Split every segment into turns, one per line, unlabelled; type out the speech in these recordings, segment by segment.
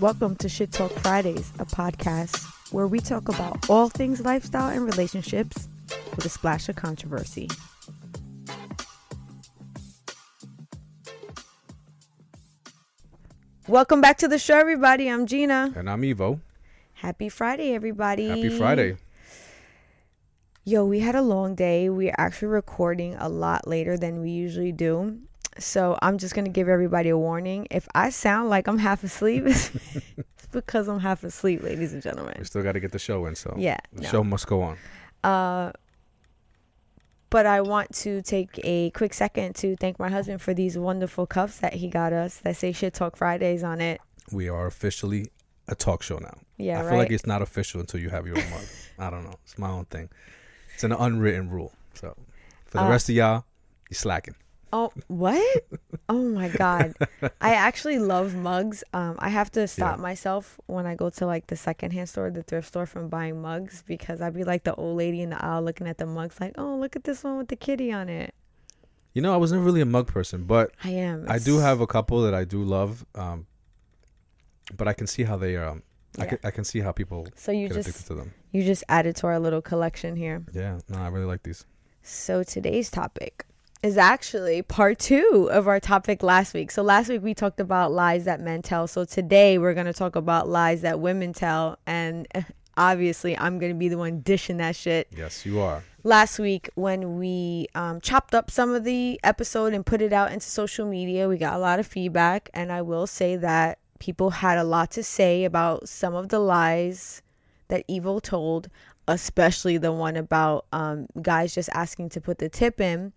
Welcome to Shit Talk Fridays, a podcast where we talk about all things lifestyle and relationships with a splash of controversy. Welcome back to the show, everybody. I'm Jeanna.
And I'm Evo.
Happy Friday, everybody.
Happy Friday.
Yo, we had a long day. We're actually recording a lot later than we usually do. So I'm just going to give everybody a warning. If I sound like I'm half asleep, it's because I'm half asleep, ladies and gentlemen.
We still got to get the show in, so
Yeah,
the
no.
show must go on.
Uh, but I want to take a quick second to thank my husband for these wonderful cups that he got us that say Shit Talk Fridays on it.
We are officially a talk show now.
Yeah,
I
right.
feel like it's not official until you have your own mug. I don't know. It's my own thing. It's an unwritten rule. So for the
Uh,
rest of y'all, you're slacking.
Oh, what? oh my god. I actually love mugs. Um I have to stop
Yeah.
myself when I go to like the secondhand store, the thrift store from buying mugs because I'd be like the old lady in the aisle looking at the mugs like, "Oh, look at this one with the kitty on it."
You know, I was never really a mug person, but
I am.
I do have a couple that I do love. Um, but I can see how they um, I can I can see how people
So you
get
just
addicted to them.
you just added to our little collection here.
Yeah, no, I really like these.
So today's topic is actually part two of our topic last week. So last week we talked about lies that men tell. So today we're going to talk about lies that women tell. And obviously, I'm going to be the one dishing that shit.
Yes, you are.
Last week, when we um, chopped up some of the episode and put it out into social media, we got a lot of feedback. And I will say that people had a lot to say about some of the lies that Evo told, especially the one about um, guys just asking to put the tip in.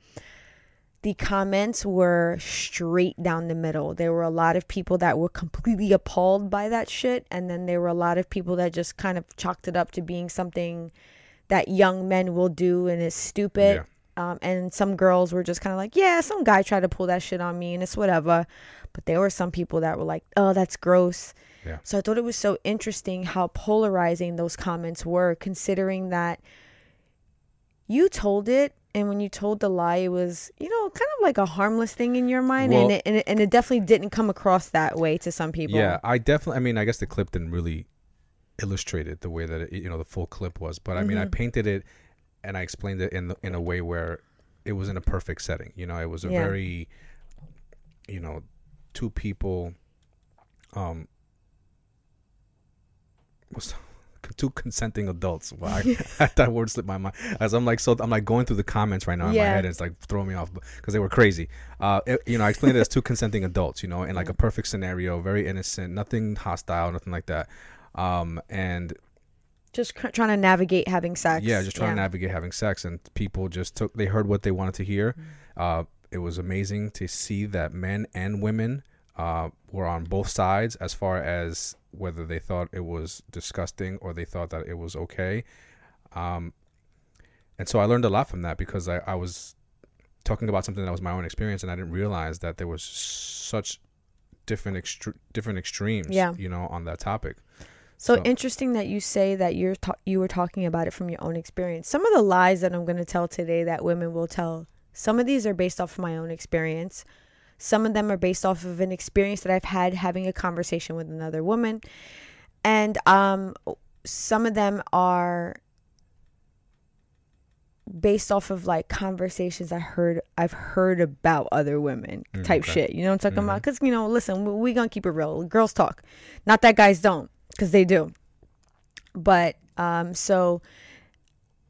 The comments were straight down the middle. There were a lot of people that were completely appalled by that shit. And then there were a lot of people that just kind of chalked it up to being something that young men will do and is stupid. Um, and some girls were just kind of like, yeah, some guy tried to pull that shit on me and it's whatever. But there were some people that were like, oh, that's gross.
Yeah.
So I thought it was so interesting how polarizing those comments were, considering that you told it. And when you told the lie, it was, you know, kind of like a harmless thing in your mind. and, it, and, it, and it definitely didn't come across that way to some people.
Yeah, I definitely. I mean, I guess the clip didn't really illustrate it the way that it, you know the full clip was, but I mean, I
Mhm.
painted it and I explained it in the, in a way where it was in a perfect setting. You know, it was a
Yeah.
very, you know, two people, um, was two consenting adults. Wow, I, that word slipped my mind as I'm like so I'm like going through the comments right now in
Yeah.
my head. And it's like throwing me off because they were crazy. Uh, it- you know, I explained it as two consenting adults. You know, in like a perfect scenario, very innocent, nothing hostile, nothing like that. Um, and
Just trying to navigate having sex.
yeah, just trying to navigate having sex, and people just took they heard what they wanted to hear. Uh, it was amazing to see that men and women uh, were on both sides as far as whether they thought it was disgusting or they thought that it was okay. Um, and so I learned a lot from that because I, I was talking about something that was my own experience, and I didn't realize that there was such different extre- different extremes,
Yeah.
you know, on that topic.
So,
So-
interesting that you say that you're ta- you were talking about it from your own experience. Some of the lies that I'm going to tell today that women will tell, some of these are based off of my own experience. Some of them are based off of an experience that I've had having a conversation with another woman, and um, some of them are based off of like conversations I heard I've heard about other women
Mm,
type
okay.
shit. You know what I'm talking about?
Mhm.
Because you know, listen, we, we gonna keep it real. Girls talk, not that guys don't, because they do. But um, so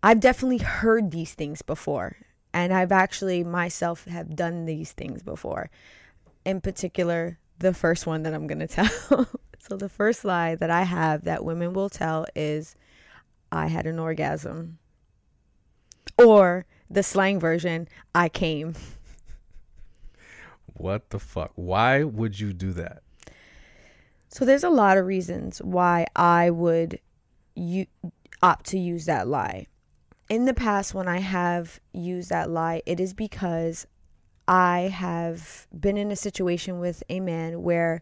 I've definitely heard these things before, and I've actually myself have done these things before. In particular, the first one that I'm gonna tell. so the first lie that I have that women will tell is, "I had an orgasm," or the slang version, "I came."
What the fuck? Why would you do that?
So there's a lot of reasons why I would you opt to use that lie. In the past when I have used that lie, it is because I have been in a situation with a man where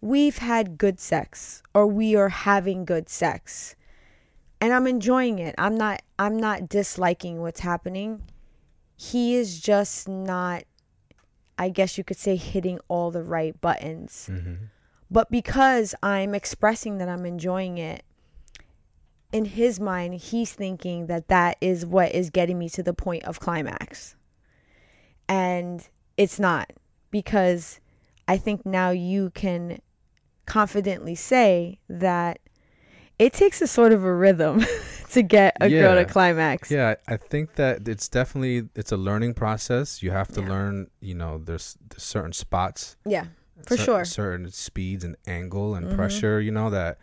we've had good sex or we are having good sex. And I'm enjoying it. I'm not I'm not disliking what's happening. He is just not I guess you could say hitting all the right buttons
Mm-hmm.
But because I'm expressing that I'm enjoying it, in his mind, he's thinking that that is what is getting me to the point of climax. And it's not because I think now you can confidently say that it takes a sort of a rhythm to get a girl to climax.
Yeah, I think that it's definitely it's a learning process. You have to
Yeah.
learn, you know, there's, there's certain spots,
Yeah, for
cer-
sure.
certain speeds and angle and
Mhm.
pressure, you know, that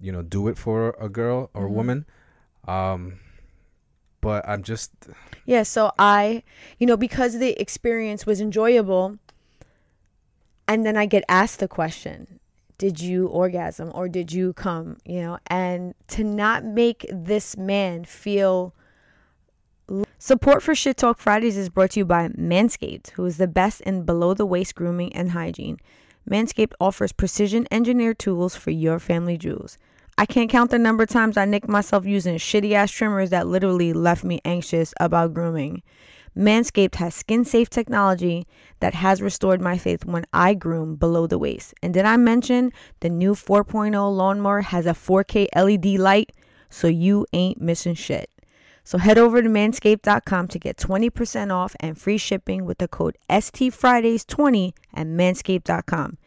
you know do it for a girl or
Mhm.
woman. Um, but I'm just
Yeah, so I, you know, because the experience was enjoyable, and then I get asked the question, did you orgasm or did you come, you know, and to not make this man feel. Support for Shit Talk Fridays is brought to you by Manscaped, who is the best in below the waist grooming and hygiene. Manscaped offers precision engineered tools for your family jewels. I can't count the number of times I nicked myself using shitty ass trimmers that literally left me anxious about grooming. Manscaped has skin safe technology that has restored my faith when I groom below the waist. And did I mention the new 4.0 lawnmower has a 4K LED light so you ain't missing shit. So head over to manscaped.com to get 20% off and free shipping with the code STFridays20 at manscaped.com.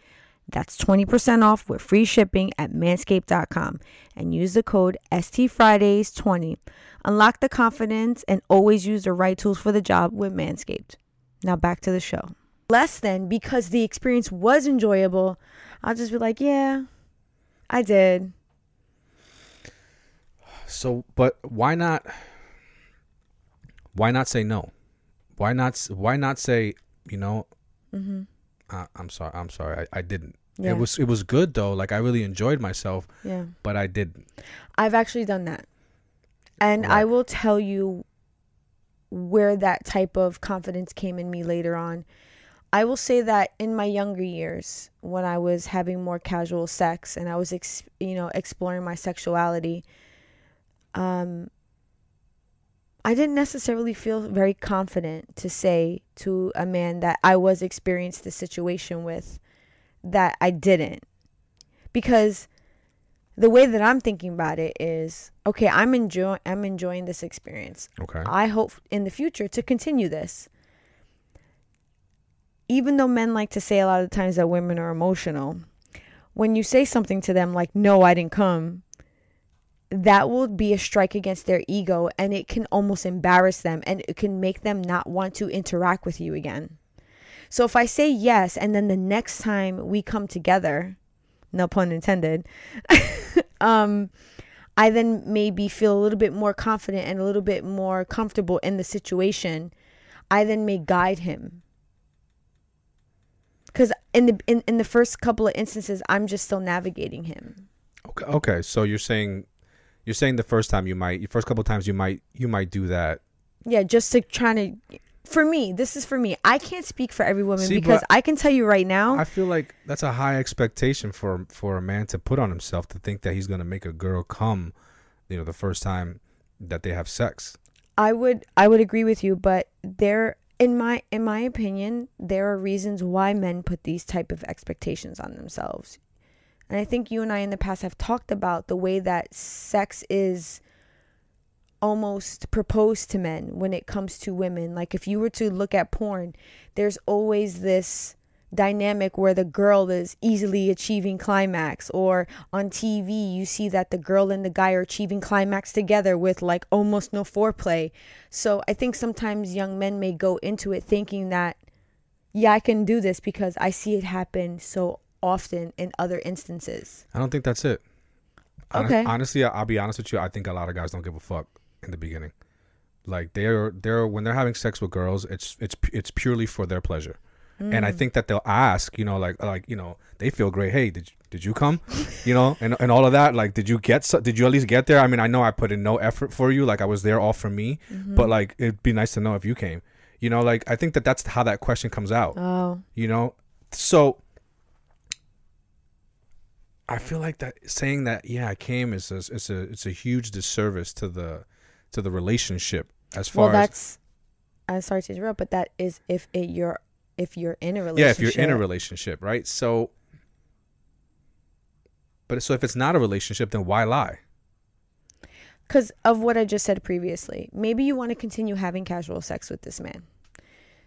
That's 20% off with free shipping at manscaped.com and use the code STFridays20. Unlock the confidence and always use the right tools for the job with Manscaped. Now back to the show. Less than because the experience was enjoyable, I'll just be like, yeah, I did.
so. But why not? Why not say no? Why not? Why not say you know?
Mm-hmm.
Uh, I'm sorry. I'm sorry. I, I didn't.
Yeah.
It was it was good though. Like I really enjoyed myself,
yeah.
but I didn't.
I've actually done that. And I will tell you where that type of confidence came in me later on. I will say that in my younger years, when I was having more casual sex and I was, ex- you know, exploring my sexuality, um, I didn't necessarily feel very confident to say to a man that I was experienced the situation with that I didn't, because the way that I'm thinking about it is okay, I'm enjoying I'm enjoying this experience.
Okay.
I hope in the future to continue this. Even though men like to say a lot of times that women are emotional, when you say something to them like no, I didn't come, that will be a strike against their ego and it can almost embarrass them and it can make them not want to interact with you again. So if I say yes and then the next time we come together, no pun intended, um, I then maybe feel a little bit more confident and a little bit more comfortable in the situation. I then may guide him. Cause in the in, in the first couple of instances, I'm just still navigating him.
Okay. Okay. So you're saying, you're saying the first time you might, the first couple of times you might, you might do that.
Yeah, just to trying to. For me, this is for me. I can't speak for every woman
See,
because I can tell you right now.
I feel like that's a high expectation for for a man to put on himself to think that he's gonna make a girl come, you know, the first time that they have sex.
I would I would agree with you, but there in my in my opinion, there are reasons why men put these type of expectations on themselves. And I think you and I in the past have talked about the way that sex is almost proposed to men when it comes to women. Like if you were to look at porn, there's always this dynamic where the girl is easily achieving climax or on TV you see that the girl and the guy are achieving climax together with like almost no foreplay. So I think sometimes young men may go into it thinking that yeah, I can do this because I see it happen so often in other instances.
I don't think that's it.
Okay.
Honestly, I'll be honest with you. I think a lot of guys don't give a fuck in the beginning. Like they're they're when they're having sex with girls, it's it's it's purely for their pleasure. And I
Mm.
think that they'll ask, you know, like like you know, they feel great. Hey, did you, did you come? You know, and and all of that. Like, did you get? So, did you at least get there? I mean, I know I put in no effort for you. Like, I was there all for me.
Mm-hmm.
But like, it'd be nice to know if you came. You know, like I think that that's how that question comes out.
Oh,
You know, so I feel like that saying that yeah I came is a, it's a it's a huge disservice to the to the relationship as far
well,
as
that's. I'm sorry to interrupt, but that is if it you're if you're in a relationship.
yeah if you're in a relationship right so But so if it's not a relationship, then why lie?
because of what I just said previously. Maybe you want to continue having casual sex with this man.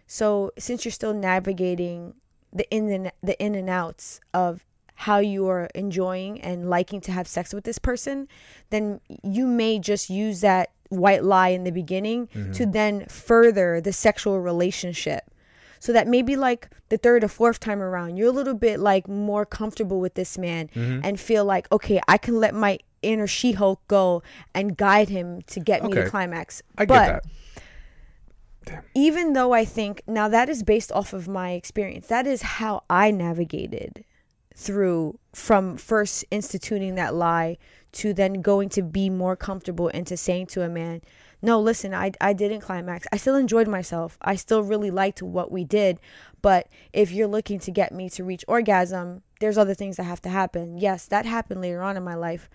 So since you're still navigating the in and the in and outs of how you are enjoying and liking to have sex with this person, then you may just use that white lie in the beginning to then further the sexual relationship. So that maybe like the third or fourth time around, you're a little bit like more comfortable with this man and feel like, okay, I can let my inner She Hulk go and guide him to get me to climax.
I
but even though I think now that is based off of my experience, that is how I navigated through from first instituting that lie to then going to be more comfortable into saying to a man, no, listen, I, I didn't climax. I still enjoyed myself. I still really liked what we did. But if you're looking to get me to reach orgasm, there's other things that have to happen. Yes, that happened later on in my life.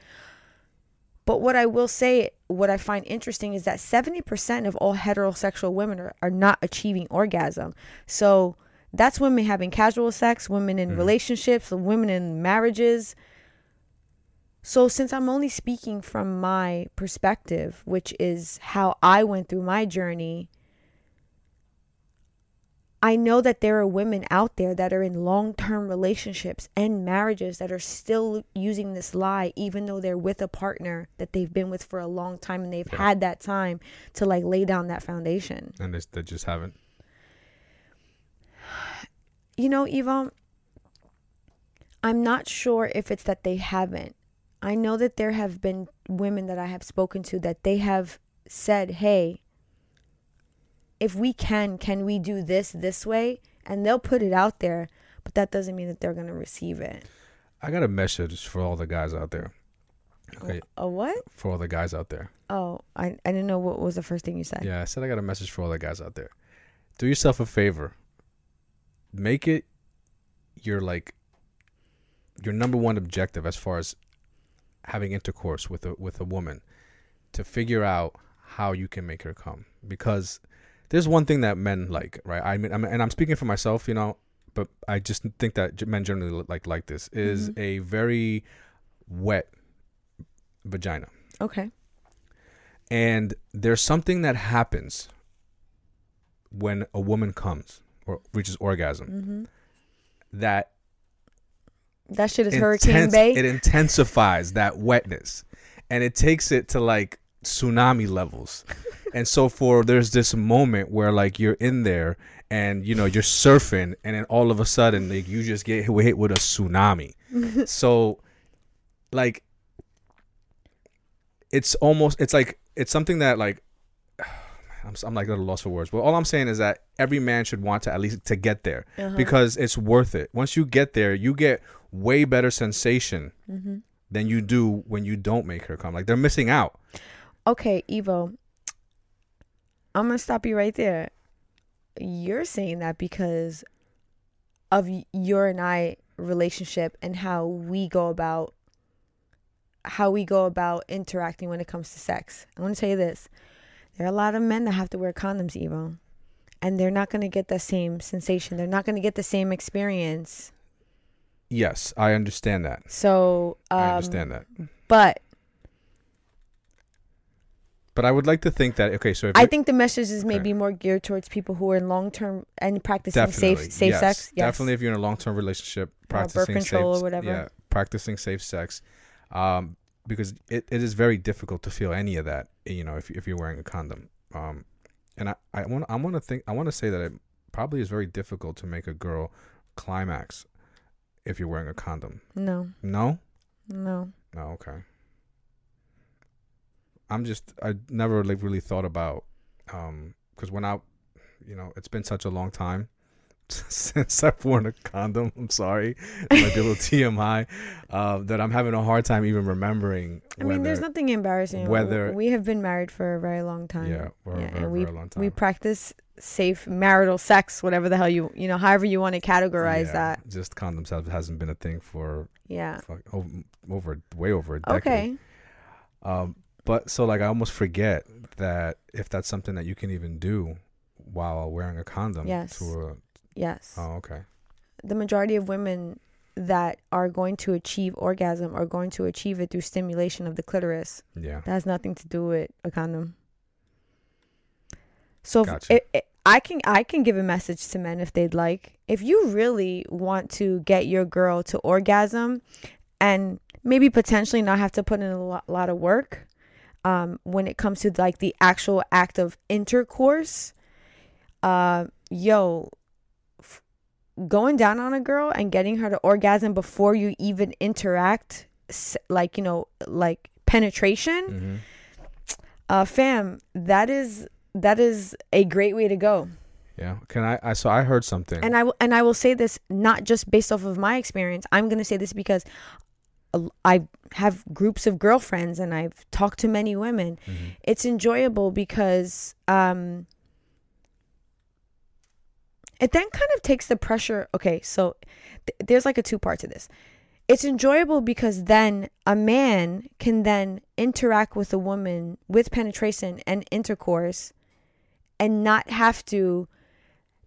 But what I will say, what I find interesting is that 70% of all heterosexual women are, are not achieving orgasm. So that's women having casual sex, women in mm. relationships, women in marriages. So since I'm only speaking from my perspective, which is how I went through my journey, I know that there are women out there that are in long term relationships and marriages that are still using this lie, even though they're with a partner that they've been with for a long time and they've
Yeah.
had that time to like lay down that foundation.
And they, they just haven't.
You know, Yvonne, I'm not sure if it's that they haven't. I know that there have been women that I have spoken to that they have said, hey, if we can, can we do this this way? And they'll put it out there, but that doesn't mean that they're going to receive it.
I got a message for all the guys out there. Okay,
A what?
for all the guys out there.
Oh, I, I didn't know what was the first thing you said.
Yeah, I said I got a message for all the guys out there. Do yourself a favor. Make it your like your number one objective as far as having intercourse with a with a woman to figure out how you can make her come because there's one thing that men like, right? I mean, I'm, and I'm speaking for myself, you know, but I just think that men generally like like this is
Mhm.
a very wet vagina.
Okay.
And there's something that happens when a woman comes or reaches orgasm
Mm-hmm.
that
That shit is Hurricane Bay.
it intensifies that wetness and it takes it to like tsunami levels. and so for there's this moment where like you're in there and you know you're surfing and then all of a sudden like you just get hit with a tsunami. so like it's almost it's like it's something that like I'm, I'm like at a loss for words but all i'm saying is that every man should want to at least to get there
Uh-huh.
because it's worth it once you get there you get way better sensation
mm-hmm.
than you do when you don't make her come like they're missing out
Okay, Evo. I'm gonna stop you right there. You're saying that because of your and I relationship and how we go about how we go about interacting when it comes to sex. I want to tell you this: there are a lot of men that have to wear condoms, Evo, and they're not gonna get the same sensation. They're not gonna get the same experience.
Yes i understand that
So, um,
i understand that
But
but i would like to think that okay so if
I think the message is
Okay.
maybe more geared towards people who are in long term and practicing
definitely
safe safe
yes.
sex. Yes.
definitely if you're in a long-term relationship
birth
practicing
control
safe,
or whatever.
yeah practicing safe sex um because it, it is very difficult to feel any of that you know if, if you're wearing a condom um and i i want i want to think i want to say that it probably is very difficult to make a girl climax if you're wearing a condom?
No,
no?
No.
no okay. I'm just i never like really thought about um because when i you know it's been such a long time since I've worn a condom. I'm sorry, it might be a little TMI. Uh, that I'm having a hard time even remembering.
I mean, there's nothing embarrassing.
whether-
we have been married for a very long time.
Yeah, for
Yeah,
a very,
we
very long time.
we practice safe marital sex, whatever the hell you you know, however you want to categorize
Yeah,
that.
Just condoms have, hasn't been a thing for
Yeah.
fuck, over, over way over a decade.
Okay.
Um, but so like I almost forget that if that's something that you can even do while wearing a condom.
Yes.
To a,
Yes.
oh, okay.
The majority of women that are going to achieve orgasm are going to achieve it through stimulation of the clitoris.
Yeah.
That has nothing to do with a condom. So
Gotcha.
it, it- I can I can give a message to men if they'd like. If you really want to get your girl to orgasm, and maybe potentially not have to put in a lot, lot of work, um, when it comes to like the actual act of intercourse, uh, yo, going down on a girl and getting her to orgasm before you even interact, like you know, like penetration
hmm
uh fam that is that is a great way to go
Yeah. Can I, I? So I heard something.
and i will and i will say this not just based off of my experience i'm going to say this because uh, i have groups of girlfriends and i've talked to many women
Mhm.
it's enjoyable because um it then kind of takes the pressure okay so th- there's like a two part to this it's enjoyable because then a man can then interact with a woman with penetration and intercourse and not have to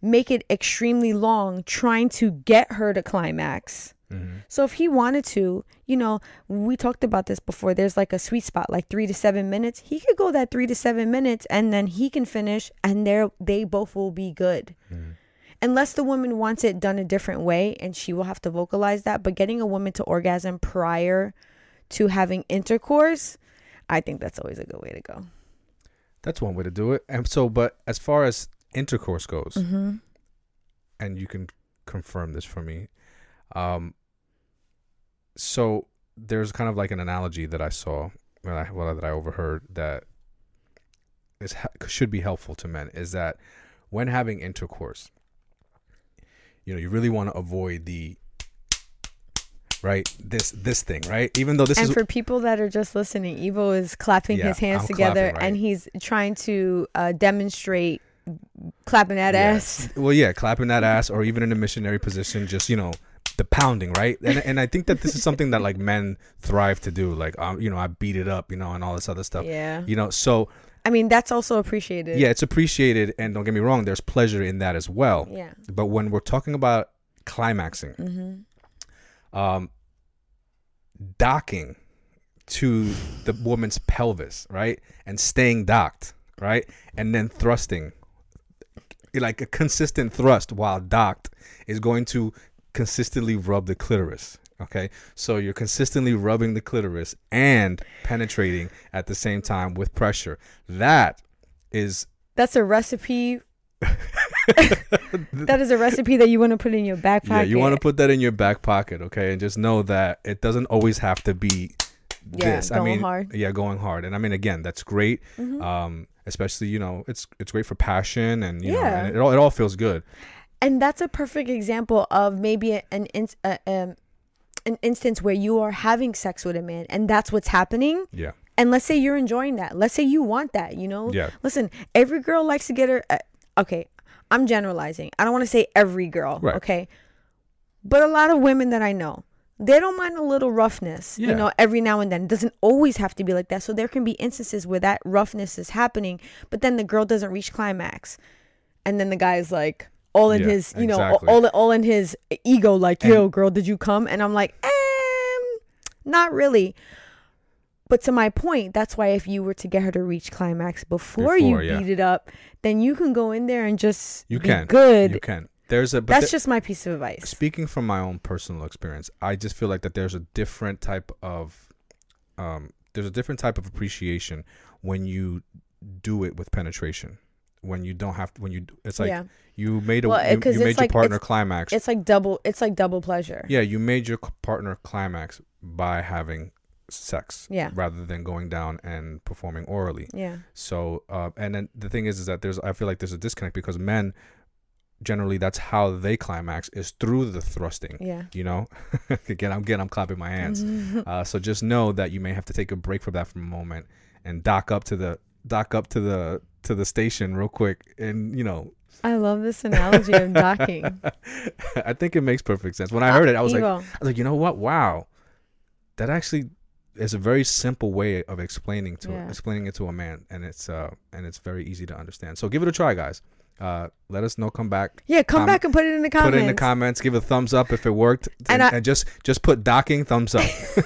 make it extremely long trying to get her to climax
Mhm.
so if he wanted to, you know, we talked about this before. There's like a sweet spot, like three to seven minutes. He could go that three to seven minutes, and then he can finish, and they they both will be good.
Mhm.
Unless the woman wants it done a different way, and she will have to vocalize that. But getting a woman to orgasm prior to having intercourse, I think that's always a good way to go.
That's one way to do it. And so, but as far as intercourse goes,
Mm-hmm.
and you can confirm this for me. Um, so there's kind of like an analogy that I saw, well, I, well that I overheard that is should be helpful to men is that when having intercourse, you know, you really want to avoid the right this this thing right even though this is
and
is
for people that are just listening, Evo is clapping
Yeah,
his hands
I'm
together,
clapping, right.
and he's trying to uh, demonstrate clapping that
Yeah.
ass.
well yeah clapping that ass or even in a missionary position just you know the pounding right and and i think that this is something that like men thrive to do like um you know i beat it up you know and all this other stuff
Yeah.
you know so
I mean, that's also appreciated.
yeah it's appreciated and don't get me wrong there's pleasure in that as well
Yeah.
but when we're talking about climaxing
Mm-hmm.
um docking to the woman's pelvis right and staying docked right and then thrusting like a consistent thrust while docked is going to consistently rub the clitoris okay so you're consistently rubbing the clitoris and penetrating at the same time with pressure that is
That's a recipe. that is a recipe that you want to put in your back pocket.
yeah you want to put that in your back pocket okay and just know that it doesn't always have to be
Yeah,
this i mean
hard.
yeah going hard and i mean again that's great
Mhm.
um especially you know it's it's great for passion and you know
Yeah.
and it all, it all feels good
and that's a perfect example of maybe a- an uh, um, an instance where you are having sex with a man, and that's what's happening.
yeah
And let's say you're enjoying that. Let's say you want that. You know.
yeah
Listen, every girl likes to get her. Uh, okay, I'm generalizing. I don't want to say every girl.
Right.
Okay. But a lot of women that I know, they don't mind a little roughness.
Yeah.
You know, every now and then. It doesn't always have to be like that. So there can be instances where that roughness is happening, but then the girl doesn't reach climax, and then the guy's like all in
Yeah,
his, you know,
exactly.
all all in his ego, like,
And-
"Yo, girl, did you come?" And I'm like, um, not really. But to my point, that's why if you were to get her to reach climax before,
Before,
you
yeah.
beat it up, then you can go in there and just
you
be
can
good.
you can there's a
that's just my piece of advice.
speaking from my own personal experience i just feel like that there's a different type of um there's a different type of appreciation when you do it with penetration when you don't have to, when you it's like
yeah,
you made a
Well,
you, you made
like-
your partner
it's-
climax
it's like double. It's like double pleasure.
yeah you made your partner climax by having sex
Yeah.
rather than going down and performing orally
Yeah.
so uh, and then the thing is is that there's i feel like there's a disconnect because men generally that's how they climax is through the thrusting
Yeah.
you know again i'm again i'm clapping my hands uh, so just know that you may have to take a break from that for a moment and dock up to the dock up to the to the station real quick and you know
I love this analogy of docking.
i think it makes perfect sense when i heard it i was like i was like you know what wow that actually is a very simple way of explaining to
Yeah.
explaining it to a man and it's uh and it's very easy to understand so give it a try guys Uh, let us know. Come back.
Yeah, come back and put it in the comments.
Put it in the comments. Give a thumbs up if it worked,
And
and,
I-
and just just put docking thumbs up.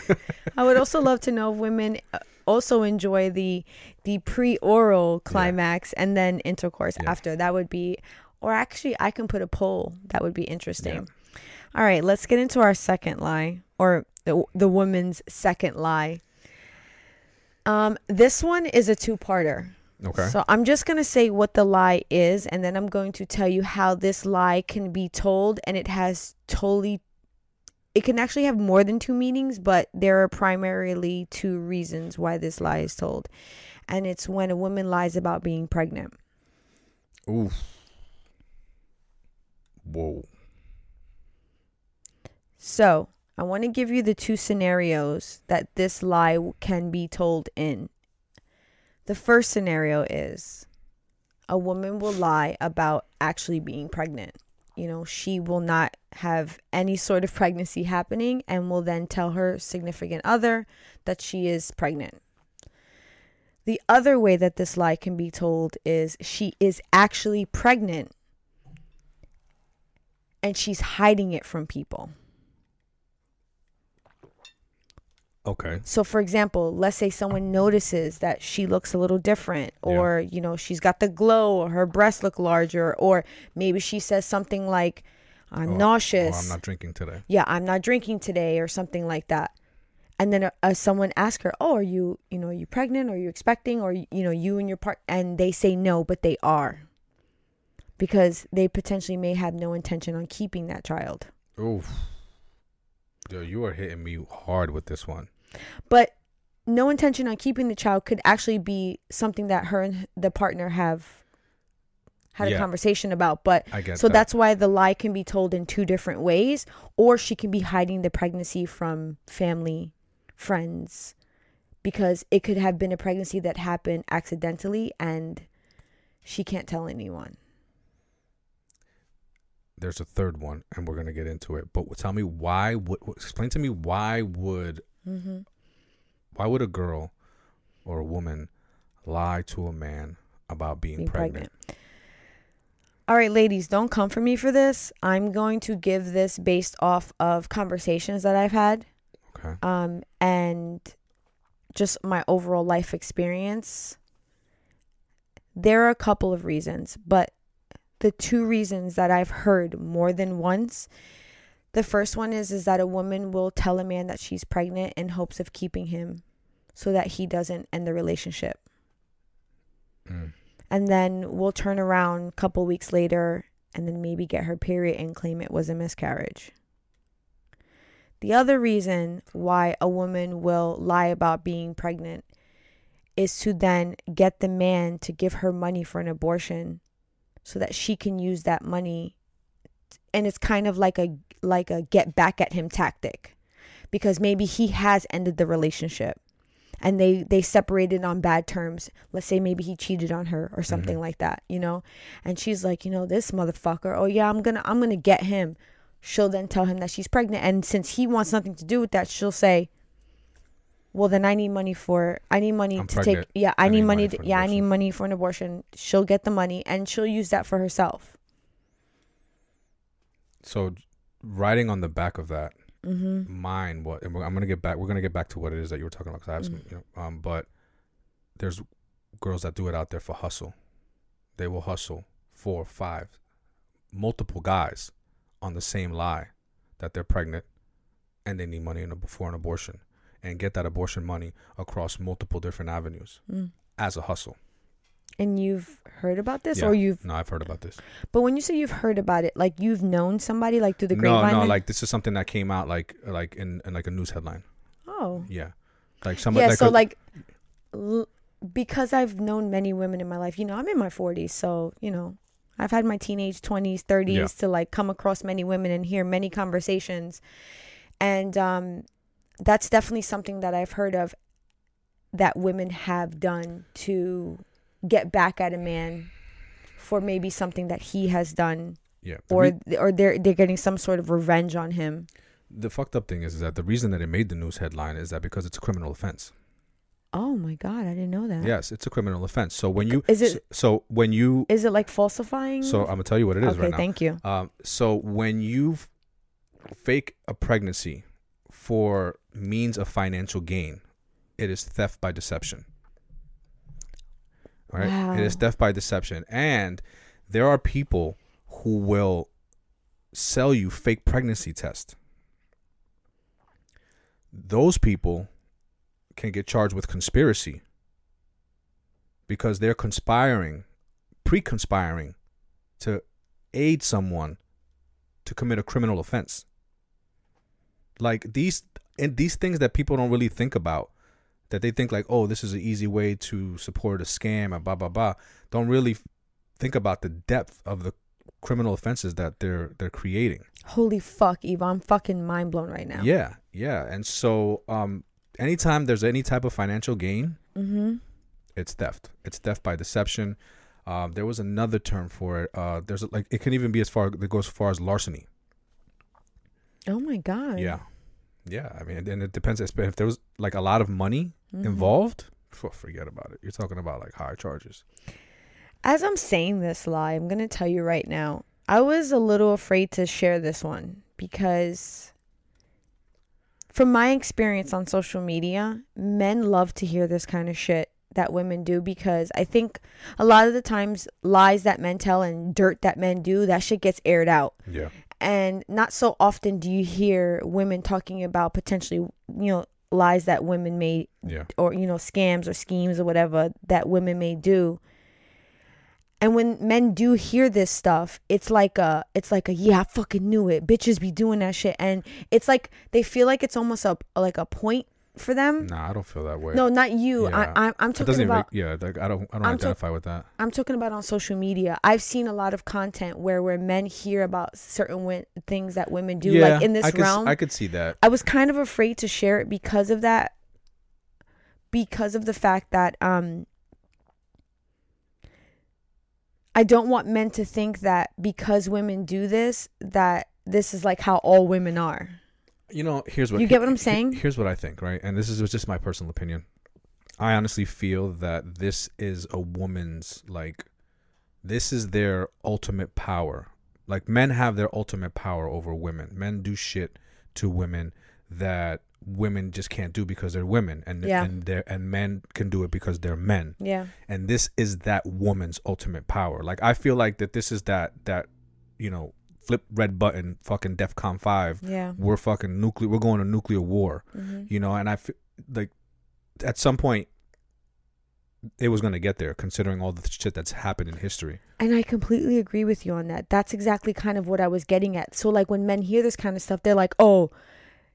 I would also love to know if women uh, also enjoy the the pre-oral climax and then intercourse
Yeah.
after. That would be, or actually, I can put a poll. That would be interesting. All right, let's get into our second lie, or the the woman's second lie. Um, this one is a two-parter.
Okay.
So I'm just going to say what the lie is, and then I'm going to tell you how this lie can be told, and it has totally. It can actually have more than two meanings, but there are primarily two reasons why this lie is told. And it's when a woman lies about being pregnant.
Oof. Whoa.
So I want to give you the two scenarios that this lie can be told in. The first scenario is a woman will lie about actually being pregnant. You know, she will not have any sort of pregnancy happening and will then tell her significant other that she is pregnant. The other way that this lie can be told is she is actually pregnant and she's hiding it from people.
Okay.
So, for example, let's say someone notices that she looks a little different,
Yeah.
or, you know, she's got the glow, or her breasts look larger, or maybe she says something like, I'm
Or-
nauseous.
Or I'm not drinking today.
yeah, I'm not drinking today, or something like that. And then uh, uh, someone asks her, Oh, are you, you know, are you pregnant? Are you expecting? Or, you know, you and your part, and they say no, but they are. Because they potentially may have no intention on keeping that child.
Oof. Yo, you are hitting me hard with this one.
But no intention on keeping the child could actually be something that her and the partner have had a conversation about but
I get
so
that.
that's why the lie can be told in two different ways or she can be hiding the pregnancy from family friends because it could have been a pregnancy that happened accidentally and she can't tell anyone
There's a third one, and we're gonna get into it. But tell me why? Would, explain to me why would
mm-hmm.
why would a girl or a woman lie to a man about being,
being
pregnant?
pregnant. All right, ladies, don't come for me for this. I'm going to give this based off of conversations that I've had
Okay.
um, and just my overall life experience. There are a couple of reasons, but the two reasons that I've heard more than once. The first one is is that a woman will tell a man that she's pregnant in hopes of keeping him so that he doesn't end the relationship
Mm.
and then we'll turn around a couple weeks later and then maybe get her period and claim it was a miscarriage. The other reason why a woman will lie about being pregnant is to then get the man to give her money for an abortion so that she can use that money and it's kind of like a like a get back at him tactic because maybe he has ended the relationship and they they separated on bad terms. Let's say maybe he cheated on her or something like that you know? And she's like you know this motherfucker oh yeah i'm gonna i'm gonna get him. She'll then tell him that she's pregnant and since he wants nothing to do with that she'll say well then i need money for i need money
I'm
to
pregnant.
take yeah i, need, money,
for
to, yeah i need money for an abortion. She'll get the money and she'll use that for herself
So, writing on the back of that,
mm-hmm
mine what and I'm gonna get back. We're gonna get back to what it is that you were talking about. 'cause I have some,
Mm.
you know, um, but there's girls that do it out there for hustle. They will hustle four, five, multiple guys on the same lie that they're pregnant and they need money in a, for an abortion and get that abortion money across multiple different avenues
mm.
as a hustle.
And you've heard about this
Yeah.
or you've
No, I've heard about this.
but when you say you've heard about it like you've known somebody like through the
no,
grapevine
no,
then?
like this is something that came out like like in, in like a news headline.
oh
Yeah, like somebody.
yeah
like
so
a-
like l- because i've known many women in my life you know i'm in my 40s so you know i've had my teenage 20s 30s
Yeah.
to like come across many women and hear many conversations and um that's definitely something that i've heard of that women have done to get back at a man for maybe something that he has done
yeah,
or
re-
or they're they're getting some sort of revenge on him
the fucked up thing is, is that the reason that it made the news headline is that because it's a criminal offense.
Oh my god, I didn't know that.
Yes, it's a criminal offense. So when you
Is it-
so, so when you
Is it like falsifying?
so I'm gonna tell you what it is
okay,
right now.
thank you.
Um, so when you fake a pregnancy for means of financial gain, it is theft by deception. Right, it is theft by deception, and there are people who will sell you fake pregnancy tests. Those people can get charged with conspiracy because they're conspiring, pre-conspiring to aid someone to commit a criminal offense. Like these and these things that people don't really think about, that they think like, oh, this is an easy way to support a scam and blah blah blah. Don't really think about the depth of the criminal offenses that they're they're creating.
Holy fuck, Evo, I'm fucking mind blown right now.
Yeah, yeah. And so um anytime there's any type of financial gain,
Mm-hmm.
it's theft. It's theft by deception. Um, there was another term for it. Uh, there's like it can even be as far it goes as far as larceny.
Oh my god.
Yeah, yeah. I mean, and it depends if if there was like a lot of money
Mhm.
involved. phew, Forget about it. You're talking about like high charges.
As I'm saying this lie, I'm gonna tell you right now. I was a little afraid to share this one because from my experience on social media, men love to hear this kind of shit that women do because I think a lot of the times lies that men tell and dirt that men do, that shit gets aired out.
Yeah,
And not so often do you hear women talking about potentially, you know, lies that women may
yeah,
or you know scams or schemes or whatever that women may do. And when men do hear this stuff it's like a it's like a yeah i fucking knew it. Bitches be doing that shit. And it's like they feel like it's almost a like a point for them
nah, I don't feel that way.
no not you
Yeah.
I, I i'm talking about
even. Yeah, like, I don't. I don't
I'm
identify with that.
i'm talking about on social media i've seen a lot of content where where men hear about certain things that women do like in this
I could,
realm
I could see that.
I was kind of afraid to share it because of that because of the fact that um I don't want men to think that because women do this that this is like how all women are.
You know, here's what
You get what I'm saying?
Here's what I think, right? And this is just my personal opinion. I honestly feel that this is a woman's like this is their ultimate power. Like men have their ultimate power over women. Men do shit to women that women just can't do because they're women and
Yeah.
and they and men can do it because they're men.
Yeah.
And this is that woman's ultimate power. Like I feel like that this is that that you know, flip red button fucking DEFCON 5
Yeah.
we're fucking nuclear we're going to nuclear war
hmm
you know and i f- like at some point it was going to get there considering all the shit that's happened in history
And I completely agree with you on that. That's exactly kind of what I was getting at. So like when men hear this kind of stuff, they're like, "Oh,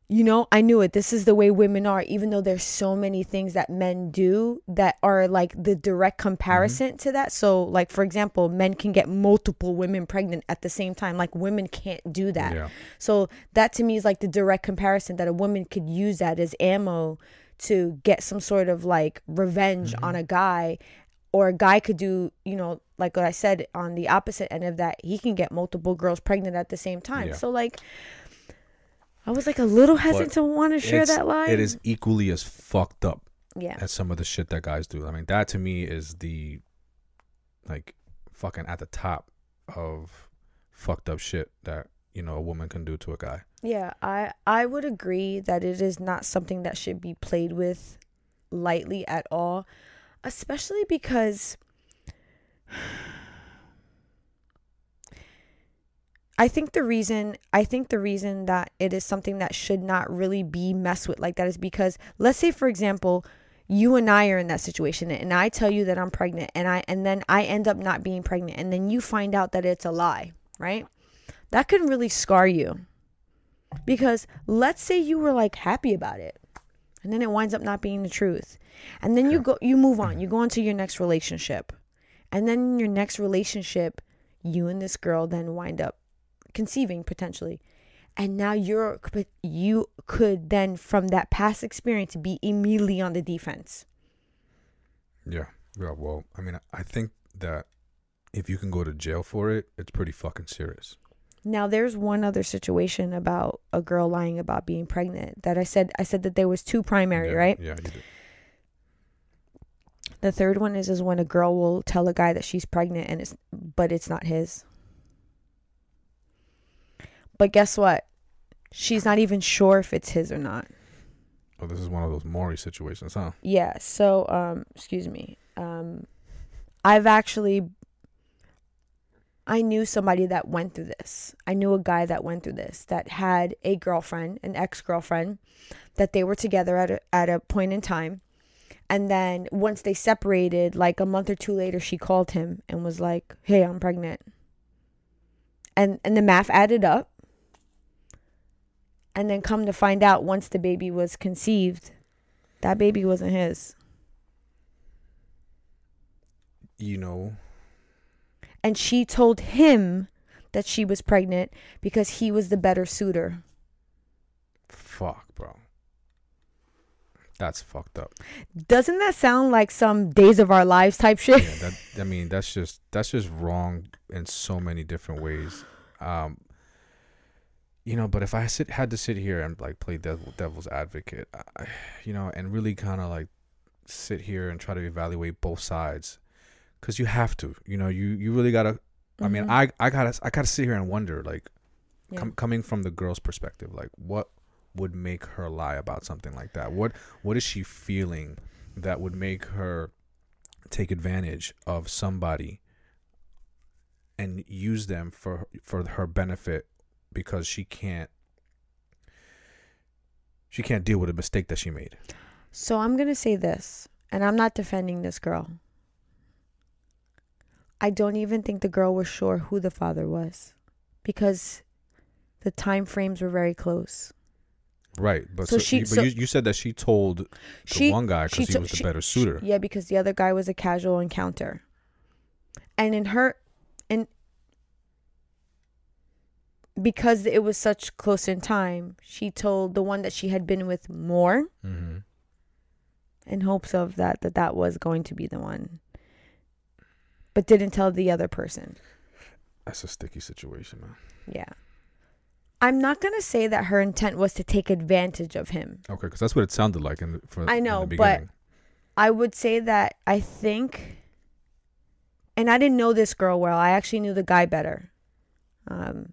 you know, I knew it. This is the way women are." Even though there's so many things that men do that are like the direct comparison to that. So like for example, men can get multiple women pregnant at the same time. Like women can't do that.
yeah
So that to me is like the direct comparison that a woman could use that as ammo to get some sort of like revenge
Mm-hmm.
on a guy or a guy could do, you know, like what I said on the opposite end of that, he can get multiple girls pregnant at the same time.
Yeah.
So like I was like a little hesitant to want to share that lie.
it is equally as fucked up
Yeah.
as some of the shit that guys do i mean that to me is the like fucking at the top of fucked up shit that you know a woman can do to a guy
Yeah, I I would agree that it is not something that should be played with lightly at all, especially because I think the reason I think the reason that it is something that should not really be messed with like that is because let's say for example you and I are in that situation and I tell you that I'm pregnant and I and then I end up not being pregnant and then you find out that it's a lie, right? That could really scar you. Because let's say you were like happy about it and then it winds up not being the truth. And then you go you move on. You go on to your next relationship. And then in your next relationship, you and this girl then wind up conceiving potentially. And now you're but you could then from that past experience be immediately on the defense.
yeah yeah well i mean i think that if you can go to jail for it it's pretty fucking serious
Now there's one other situation about a girl lying about being pregnant that I said I said that there was two primary,
yeah,
right?
yeah you did.
The third one is is when a girl will tell a guy that she's pregnant and it's but it's not his. But guess what? She's not even sure if it's his or not.
Oh, this is one of those Maury situations, huh?
Yeah, so um excuse me. Um I've actually I knew somebody that went through this. I knew a guy that went through this that had a girlfriend, an ex-girlfriend that they were together at a, at a point in time. And then once they separated, like a month or two later, she called him and was like, "Hey, I'm pregnant." And and the math added up. And then come to find out once the baby was conceived, that baby wasn't his.
You know,
And she told him that she was pregnant because he was the better suitor.
fuck, bro. That's fucked up.
Doesn't that sound like some days of our lives type shit?
Yeah, that I mean, that's just that's just wrong in so many different ways. Um, you know, but if I sit had to sit here and like play devil, devil's advocate, I, you know, and really kind of like sit here and try to evaluate both sides, because you have to. You know, you you really gotta. I mean,
Mhm.
I I gotta I gotta sit here and wonder like,
Yeah.
com- coming from the girl's perspective, like what would make her lie about something like that? What what is she feeling that would make her take advantage of somebody and use them for for her benefit because she can't she can't deal with a mistake that she made.
So I'm going to say this, and I'm not defending this girl. I don't even think the girl was sure who the father was because the time frames were very close.
Right, but
So
so,
she-
you, but
so-
you, you said that she told the
She
one guy because he was the
she-
better
she-
suitor.
yeah, because the other guy was a casual encounter. And in her and because it was such close in time, she told the one that she had been with more
hmm
in hopes of that that that was going to be the one. But didn't tell the other person.
That's a sticky situation, man.
Yeah. I'm not going to say that her intent was to take advantage of him.
Okay, because that's what it sounded like in the, for,
I know, but- I would say that I think, and I didn't know this girl well. I actually knew the guy better. Um,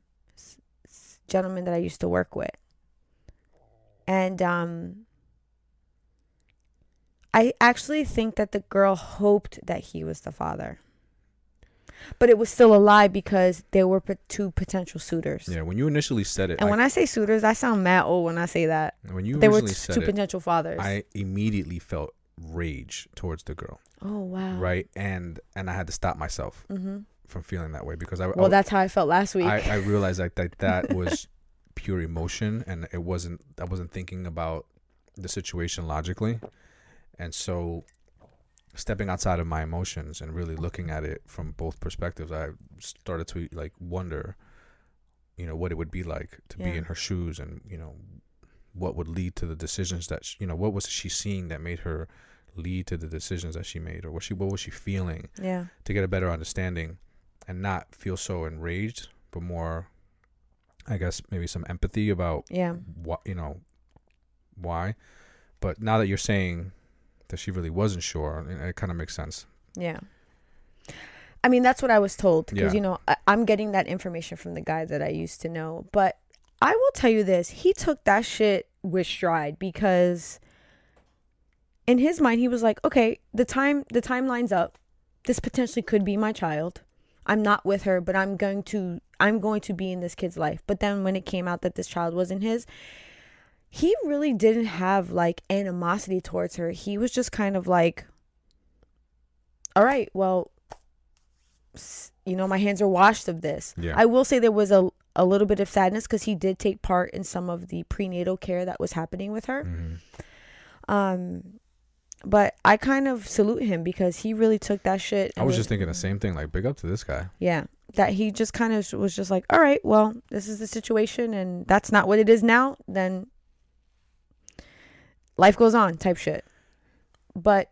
gentleman that I used to work with, and um, I actually think that the girl hoped that he was the father, but it was still a lie because there were two potential suitors.
yeah, when you initially said it,
And
I-
when I say suitors, I sound mad old when I say that.
when you
They were t-
said
two
it,
potential fathers.
I immediately felt rage towards the girl,
oh wow!
right? And and I had to stop myself
Mm-hmm.
From feeling that way because I
Well, that's how I felt last week.
I, I realized like that that was pure emotion and it wasn't I wasn't thinking about the situation logically. And so stepping outside of my emotions and really looking at it from both perspectives, I started to like wonder, you know, what it would be like to be in her shoes and, you know, what would lead to the decisions that, sh you know, what was she seeing that made her lead to the decisions that she made or what she what was she feeling
yeah.
to get a better understanding and not feel so enraged, but more, I guess, maybe some empathy about
Yeah.
what, you know, why. But now that you're saying that she really wasn't sure, it, it kind of makes sense.
Yeah. I mean, that's what I was told because,
Yeah.
you know, I, I'm getting that information from the guy that I used to know. But I will tell you this he took that shit with stride because in his mind, he was like, okay, the time, the timeline's up. This potentially could be my child. I'm not with her, but I'm going to, I'm going to be in this kid's life. But then when it came out that this child wasn't his, he really didn't have like animosity towards her. He was just kind of like, all right, well, you know, my hands are washed of this.
Yeah.
I will say there was a, a little bit of sadness because he did take part in some of the prenatal care that was happening with her.
hmm
Um, but I kind of salute him because he really took that shit.
I was just thinking the same thing. Like, big up to this guy.
yeah, that he just kind of was just like, all right, well, this is the situation, and that's not what it is now. Then life goes on, type shit. But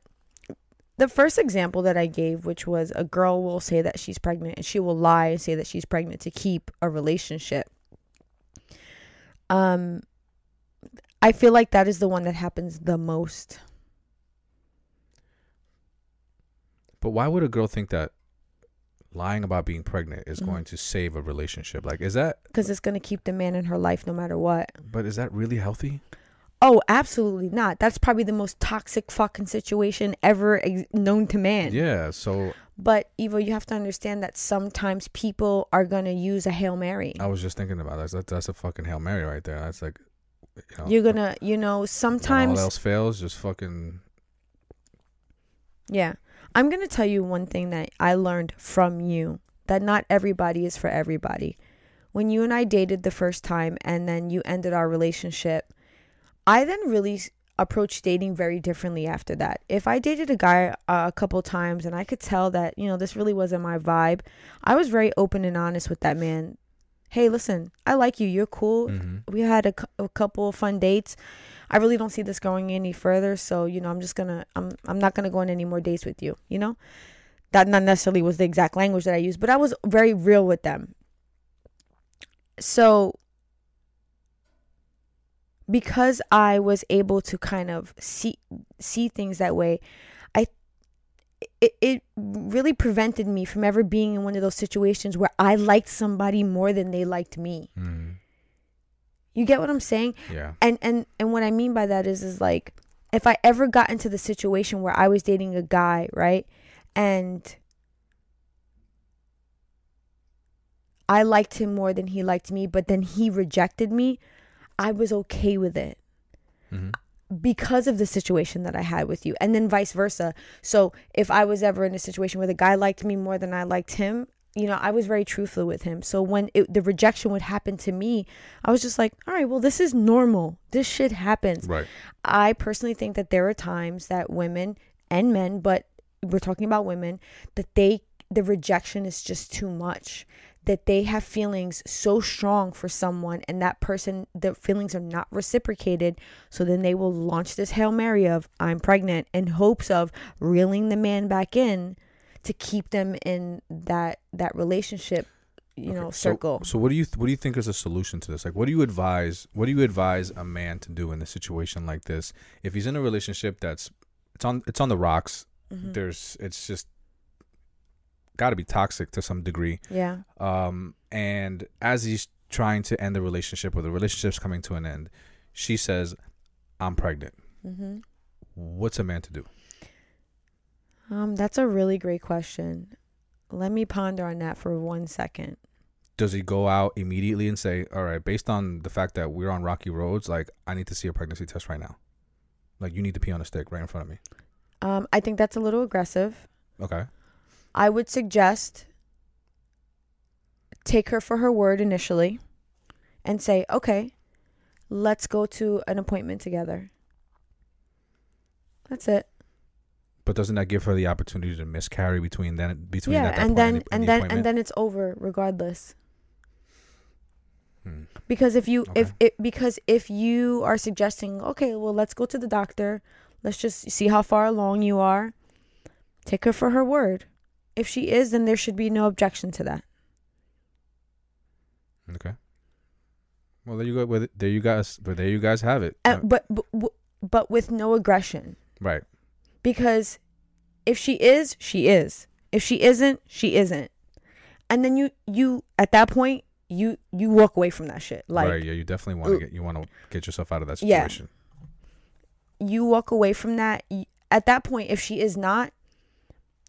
the first example that I gave, which was a girl will say that she's pregnant and she will lie and say that she's pregnant to keep a relationship. Um, I feel like that is the one that happens the most.
But why would a girl think that lying about being pregnant is
Mhm.
going to save a relationship? Like, is that?
because it's gonna keep the man in her life no matter what.
But is that really healthy?
Oh, absolutely not. That's probably the most toxic fucking situation ever ex- known to man.
Yeah. So
But Evo, you have to understand that sometimes people are gonna use a hail mary.
I was just thinking about that. That's, that's a fucking hail mary right there. That's like, you know,
You're gonna, you know, sometimes
all else fails, just fucking.
Yeah. I'm going to tell you one thing that I learned from you that not everybody is for everybody. When you and I dated the first time and then you ended our relationship, I then really approached dating very differently after that. If I dated a guy uh, a couple times and I could tell that, you know, this really wasn't my vibe, I was very open and honest with that man. Hey, listen, I like you. You're cool
Mhm.
we had a, cou- a couple of fun dates. I really don't see this going any further, so you know, I'm just gonna I'm I'm not gonna go on any more dates with you. You know, that not necessarily was the exact language that I used, but I was very real with them. So because I was able to kind of see see things that way, I it, it really prevented me from ever being in one of those situations where I liked somebody more than they liked me.
Mhm.
You get what I'm saying?
Yeah.
and and and what i mean by that is is like if i ever got into the situation where i was dating a guy right and i liked him more than he liked me but then he rejected me i was okay with it
Mhm.
because of the situation that i had with you and then vice versa so if i was ever in a situation where the guy liked me more than i liked him you know i was very truthful with him so when it, the rejection would happen to me i was just like all right well this is normal this shit happens
Right.
I personally think that there are times that women and men, but we're talking about women, that they the rejection is just too much. That they have feelings so strong for someone and that person the feelings are not reciprocated. So then they will launch this Hail Mary of I'm pregnant in hopes of reeling the man back in to keep them in that that relationship, you know,
Okay, so-
circle.
So, what do you what do you think is a solution to this? Like, what do you advise? What do you advise a man to do in a situation like this? If he's in a relationship that's it's on it's on the rocks.
Mhm.
There's it's just got to be toxic to some degree.
Yeah.
Um, and as he's trying to end the relationship or the relationship's coming to an end, she says, "I'm pregnant."
Mhm.
What's a man to do?
Um, that's a really great question. Let me ponder on that for one second.
Does he go out immediately and say, "All right, based on the fact that we're on rocky roads, like I need to see a pregnancy test right now. Like you need to pee on a stick right in front of me."
Um, I think that's a little aggressive.
Okay.
I would suggest take her for her word initially and say, okay, let's go to an appointment together. That's it.
But doesn't that give her the opportunity to miscarry between then between
yeah,
that, that
and then
and, the,
and
the
then and then it's over regardless.
Hmm.
Because if you if it because if you are suggesting, okay, well let's go to the doctor, let's just see how far along you are. Take her for her word. If she is, then there should be no objection to that.
Okay. Well, there you go. With it. there you guys. But there you guys have it.
Uh, but, but but with no aggression.
right.
Because if she is she is if she isn't she isn't and then you you at that point you you walk away from that shit like
right. Yeah. You definitely want to get you want to get yourself out of that
Yeah.
situation.
you walk away from that at that point if she is not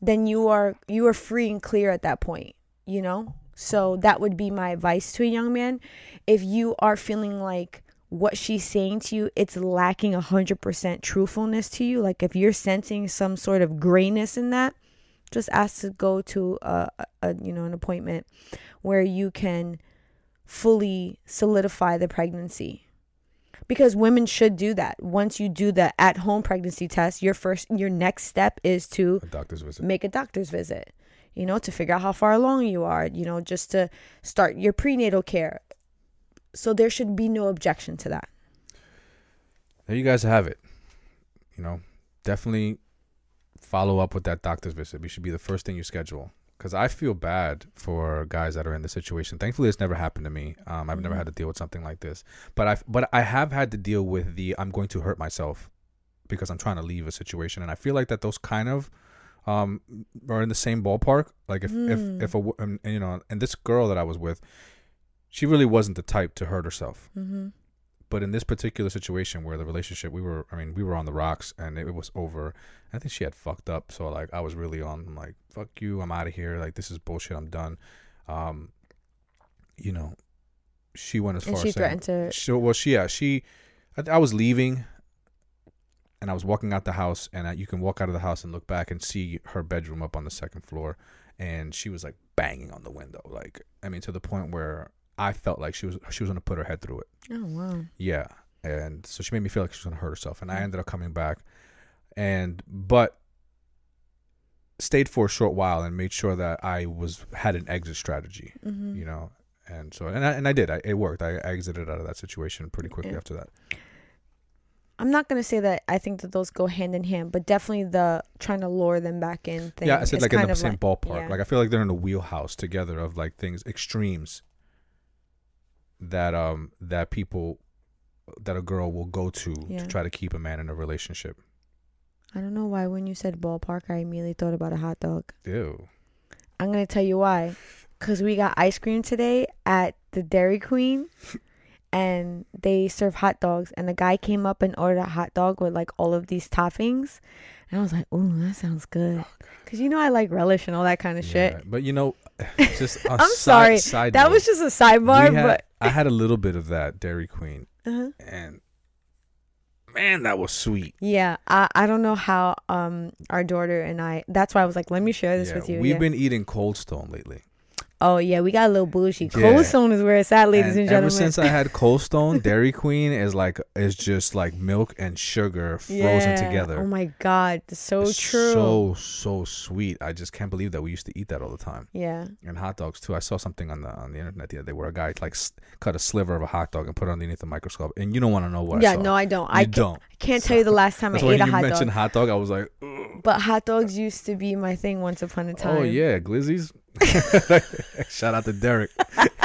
then you are you are free and clear at that point you know so that would be my advice to a young man if you are feeling like what she's saying to you it's lacking 100% truthfulness to you. Like if you're sensing some sort of grayness in that just ask to go to a, a, you know an appointment where you can fully solidify the pregnancy. Because women should do that. Once you do the at home pregnancy test your first your next step is to
A doctor's visit.
make a doctor's visit you know to figure out how far along you are you know just to start your prenatal care so there should be no objection to that
There you guys have it. You know, definitely follow up with that doctor's visit. It should be the first thing you schedule. Because I feel bad for guys that are in this situation. Thankfully, it's never happened to me. Um, I've never
Mhm.
had to deal with something like this. But I, but I have had to deal with the I'm going to hurt myself because I'm trying to leave a situation, and I feel like that those kind of um, are in the same ballpark. Like if
Mm.
if if a wo- um, and, you know, and this girl that I was with, she really wasn't the type to hurt herself.
Mm-hmm.
But in this particular situation where the relationship, we were, I mean, we were on the rocks and it was over. I think she had fucked up. So like, I was really on I'm like, fuck you, I'm out of here. Like this is bullshit. I'm done. Um, you know, she went as
And
far
she
as saying,
threatened to.
so well, she yeah she, I, I was leaving, and I was walking out the house, and I, you can walk out of the house and look back and see her bedroom up on the second floor, and she was like banging on the window, like I mean to the point where I felt like she was she was gonna put her head through it.
Oh wow.
Yeah, and so she made me feel like she was gonna hurt herself, and I
Mm.
ended up coming back, and but stayed for a short while and made sure that I was had an exit strategy
Mm-hmm.
you know and so and I, and I did I, it worked I exited out of that situation pretty quickly
Yeah.
after that
I'm not gonna say that I think that those go hand in hand, but definitely the trying to lure them back in thing.
yeah I said
is
like in the same
like-
ballpark
yeah.
like I feel like they're in a wheelhouse together of like things extremes that um that people that a girl will go to
Yeah.
to try to keep a man in a relationship
I don't know why when you said ballpark, I immediately thought about a hot dog.
ew
I'm gonna tell you why. Cause we got ice cream today at the Dairy Queen, and they serve hot dogs. And the guy came up and ordered a hot dog with like all of these toppings, and I was like, "Ooh, that sounds good." Cause you know I like relish and all that kind of shit.
But you know just a
I'm
side-
sorry.
side
That
note,
was just a sidebar,
had-
but
I had a little bit of that Dairy Queen
uh
and man that was sweet
yeah, I I don't know how um our daughter and I. That's why I was like, "Let me share this
Yeah,
with you."
we've
yeah.
been eating Cold Stone lately
oh yeah, we got a little bougie.
Yeah.
Cold Stone is where it's at, ladies and,
and
gentlemen.
ever since I had Cold Stone, Dairy Queen is like is just like milk and sugar frozen
Yeah.
together.
Oh my god, so
It's
true.
So so sweet. I just can't believe that we used to eat that all the time.
yeah.
And hot dogs too. I saw something on the on the internet the other day where a guy like s- cut a sliver of a hot dog and put it underneath the microscope. And you don't want to know what.
yeah,
I saw.
no, I don't.
you
I can't,
don't.
I can't tell you the last time I ate a
you
hot
mentioned hot dog. I was like,
But hot dogs used to be my thing once upon a oh, time.
oh yeah, Glizzy's. Shout out to Derek.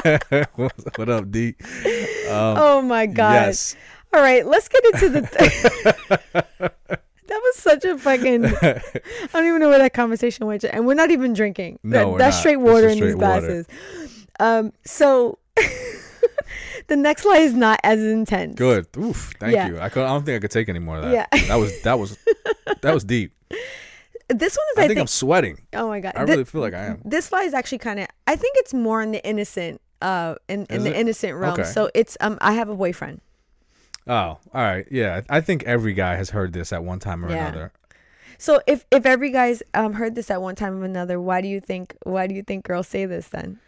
what up, D? Um,
Oh my god.
Yes.
All right, let's get into the. that was such a fucking. I don't even know where that conversation went, to, and we're not even drinking.
No,
That- that's
not.
straight water in these
straight water.
glasses. Um. So. the next lie is not as intense.
Good. Oof. Thank
Yeah.
you. I, could, I don't think I could take any more of that.
Yeah.
That was that was that was deep.
This one is.
I,
I,
think, I'm sweating.
Oh my god.
I really feel like I am.
this lie is actually kind of i think it's more in the innocent uh in, in
Is
the
it?
innocent realm
Okay.
so it's um i have a boyfriend
Oh, all right. Yeah, I think every guy has heard this at one time or
Yeah.
another.
so if if every guy's um heard this at one time or another why do you think why do you think girls say this then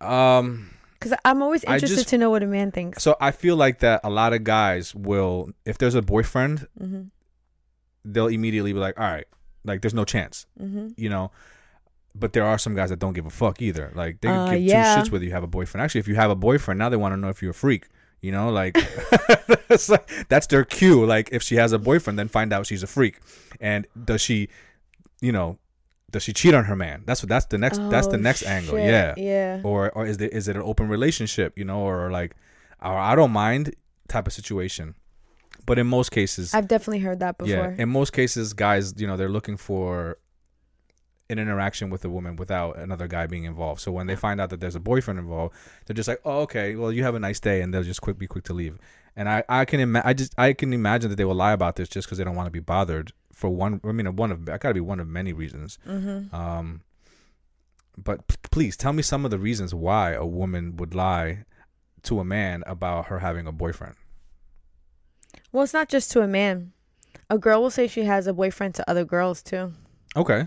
Um.
because i'm always interested
just-
to know what a man thinks
So I feel like that a lot of guys will, if there's a boyfriend,
mm-hmm
they'll immediately be like, all right, like there's no chance,
mm-hmm
you know. But there are some guys that don't give a fuck either. Like they
Uh,
give
yeah.
two shits whether you have a boyfriend. Actually, if you have a boyfriend, now they want to know if you're a freak. You know, like that's, like, that's their cue. Like if she has a boyfriend, then find out she's a freak. And does she, you know, does she cheat on her man? That's what that's the next that's the
Oh,
next angle. Yeah.
yeah
Or or is there is it an open relationship? You know, or like, or I don't mind type of situation. But in most cases,
i've definitely heard that before
yeah, in most cases, guys, you know, they're looking for an interaction with a woman without another guy being involved. So when they find out that there's a boyfriend involved, they're just like, "Oh, okay. Well, you have a nice day," and they'll just quick be quick to leave. And I, I can, ima- I just, I can imagine that they will lie about this just because they don't want to be bothered. For one, I mean, one of, I gotta be one of many reasons.
mm-hmm.
Um, but p- please tell me some of the reasons why a woman would lie to a man about her having a boyfriend.
Well it's not just to a man a girl will say she has a boyfriend to other girls too
Okay.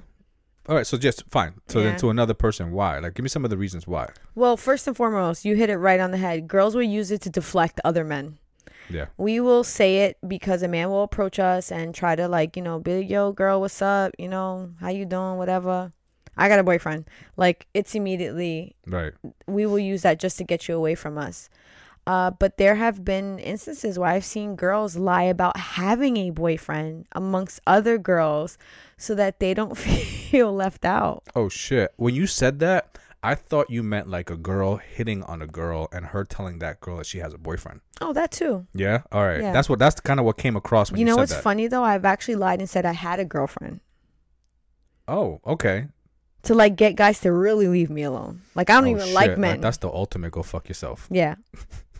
All right. So just fine. So
Yeah.
then to another person, why? Like, give me some of the reasons why.
Well, first and foremost, you hit it right on the head. Girls will use it to deflect other men.
Yeah.
We will say it because a man will approach us and try to like, you know, be like, yo, girl, what's up? You know, how you doing? Whatever. I got a boyfriend. Like it's immediately
Right.
we will use that just to get you away from us. Uh, but there have been instances where I've seen girls lie about having a boyfriend amongst other girls so that they don't feel left out.
Oh shit. When you said that, I thought you meant like a girl hitting on a girl and her telling that girl that she has a boyfriend.
Oh, that too.
Yeah. All right.
Yeah.
That's what. That's kind of what came across when
you said that.
you,
know what's
that.
funny though? I've actually lied and said I had a girlfriend.
Oh, okay.
to like get guys to really leave me alone. Like I don't
Oh,
even
shit.
like men.
that's the ultimate. Go fuck yourself.
yeah.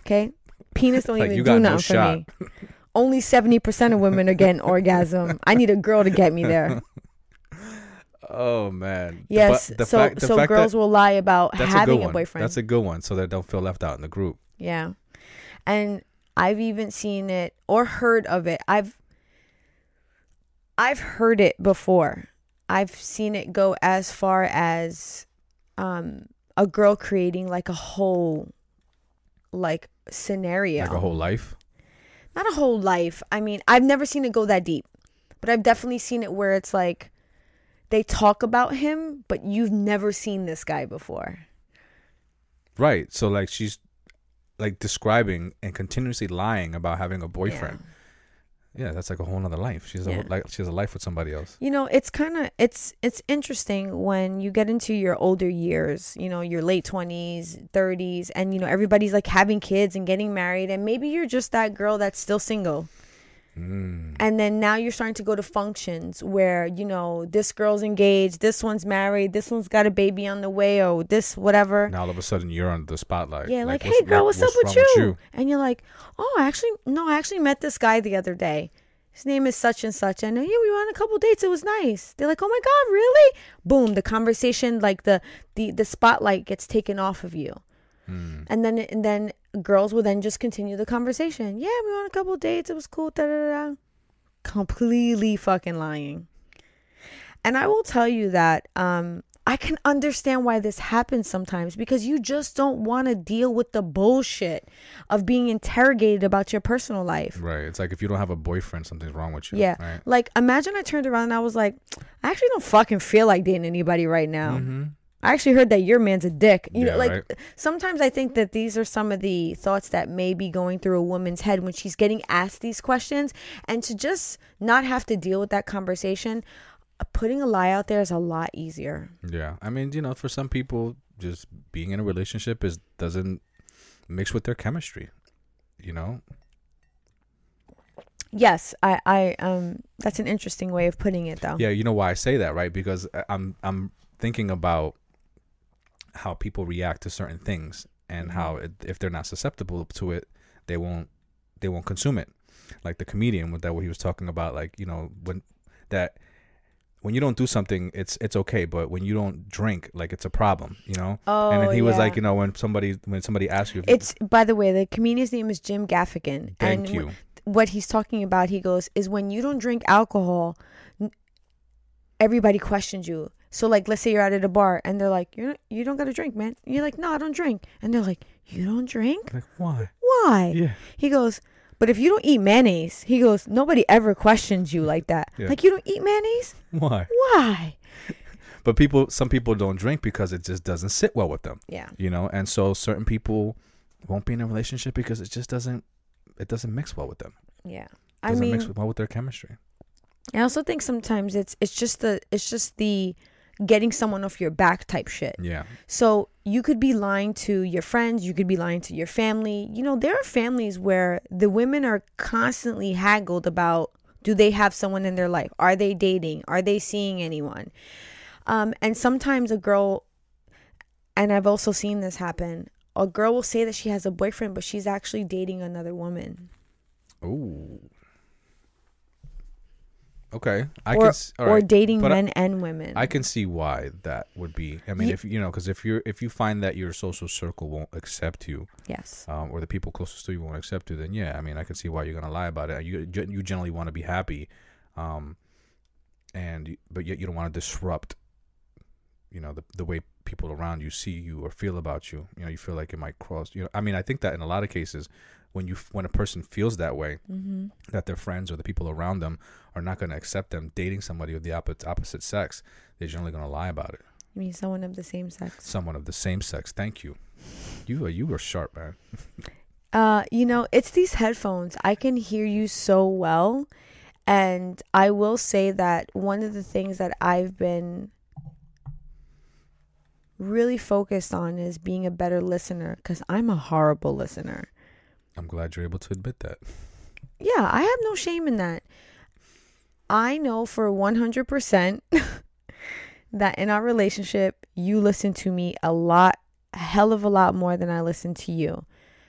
Okay. Penis don't
Like,
even do
got no
nothing for
shot.
me. Only seventy percent of women are getting orgasm. I need a girl to get me there.
Oh man.
Yes.
But the
so
fact,
so girls will lie about
that's a
having a, boyfriend.
That's a good one, so they don't feel left out in the group.
Yeah. And I've even seen it or heard of it. I've I've heard it before. I've seen it go as far as um a girl creating like a whole like scenario.
Like a whole life.
Not a whole life. I mean, I've never seen it go that deep. But I've definitely seen it where it's like they talk about him, but you've never seen this guy before.
Right. So like she's like describing and continuously lying about having a boyfriend. Yeah, that's like a whole nother life. She's
Yeah.
a like she has a life with somebody else.
You know, it's kind of it's it's interesting when you get into your older years, you know, your late 20s, 30s and you know everybody's like having kids and getting married and maybe you're just that girl that's still single.
Mm.
And then now you're starting to go to functions where, you know, this girl's engaged, this one's married, this one's got a baby on the way or this whatever.
Now all of a sudden you're under the spotlight.
Yeah, like,
what's-
hey girl,
what-
what's, up with
wrong
you? And you're like, oh, I actually, no, I actually met this guy the other day. His name is such and such, and yeah, we went on a couple dates. It was nice. They're like, oh my god, really? Boom, the conversation, like the the the spotlight gets taken off of you,
Hmm.
and then and then girls will then just continue the conversation. Yeah, we went on a couple dates. It was cool. Da da da. da. Completely fucking lying. And I will tell you that um, I can understand why this happens sometimes because you just don't want to deal with the bullshit of being interrogated about your personal life.
Right. It's like if you don't have a boyfriend, something's wrong with you.
Yeah.
Right.
Like, imagine I turned around and I was like, I actually don't fucking feel like dating anybody right now.
Mm-hmm.
I actually heard that your man's a dick. You
Yeah,
know, like
right.
sometimes I think that these are some of the thoughts that may be going through a woman's head when she's getting asked these questions. And to just not have to deal with that conversation, uh, putting a lie out there is a lot easier.
Yeah. I mean, you know, for some people, just being in a relationship is doesn't mix with their chemistry. You know.
Yes, I, I, um, that's an interesting way of putting it, though.
Yeah. You know why I say that, right? Because I'm I'm thinking about how people react to certain things and mm-hmm. how it, if they're not susceptible to it, they won't they won't consume it. Like the comedian with that, what he was talking about, like you know when that when you don't do something, it's it's okay, but when you don't drink, like it's a problem, you know.
Oh,
and then oh, he was like, you know, when somebody when somebody asks you, if
It's by the way, the comedian's name is Jim Gaffigan,
thank
and
you,
what he's talking about, he goes, is when you don't drink alcohol, everybody questions you. So like, let's say you're out at a bar and they're like, you're not, you don't got to drink, man. And you're like, no, I don't drink, and they're like, you don't drink?
like why?
Why?
Yeah,
He goes, but if you don't eat mayonnaise, he goes, nobody ever questions you like that.
Yeah.
Like you don't eat mayonnaise?
why?
Why?
But people, some people don't drink because it just doesn't sit well with them,
Yeah.
you know. And so certain people won't be in a relationship because it just doesn't it doesn't mix well with them.
Yeah.
It
I
doesn't
mean,
mix well with their chemistry.
I also think sometimes it's it's just the it's just the getting someone off your back type shit.
Yeah,
So you could be lying to your friends, you could be lying to your family. You know, there are families where the women are constantly haggled about do they have someone in their life? Are they dating? Are they seeing anyone? Um, and sometimes a girl, and I've also seen this happen, a girl will say that she has a boyfriend, but she's actually dating another woman.
Ooh. Okay, I
or
can.
or
right.
dating
But I-
men and women.
I can see why that would be. I mean,
Ye-
if you know, because if you're if you find that your social circle won't accept you,
yes.
um, or the people closest to you won't accept you, then yeah, I mean, I can see why you're gonna lie about it. You you generally want to be happy, um, and but yet you don't want to disrupt, you know, the the way people around you see you or feel about you. You know, you feel like it might cross. You know, I mean, I think that in a lot of cases, when you when a person feels that way,
Mm-hmm.
that their friends or the people around them are not going to accept them dating somebody of the opposite opposite sex, they're generally going to lie about it.
You mean someone of the same sex?
Someone of the same sex. Thank you. You are you were sharp, man.
Uh, you know, it's these headphones. I can hear you so well. And I will say that one of the things that I've been really focused on is being a better listener because I'm a horrible listener.
I'm glad you're able to admit that.
Yeah, I have no shame in that. I know for 100% that in our relationship, you listen to me a lot, a hell of a lot more than I listen to you.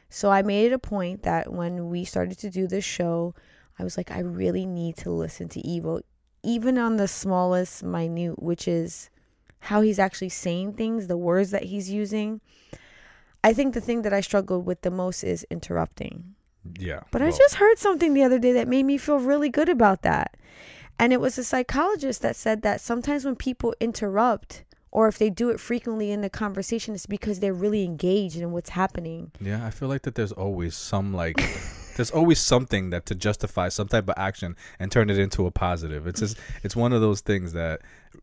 So I made it a point that when we started to do this show, I was like, I really need to listen to Evo, even on the smallest minute, which is how he's actually saying things, the words that he's using. I think the thing that I struggled with the most is interrupting.
Yeah.
But I just heard something the other day that made me feel really good about that. And it was a psychologist that said that sometimes when people interrupt, or if they do it frequently in the conversation, it's because they're really engaged in what's happening.
Yeah, I feel like that there's always some like there's always something that to justify some type of action and turn it into a positive. It's just it's one of those things that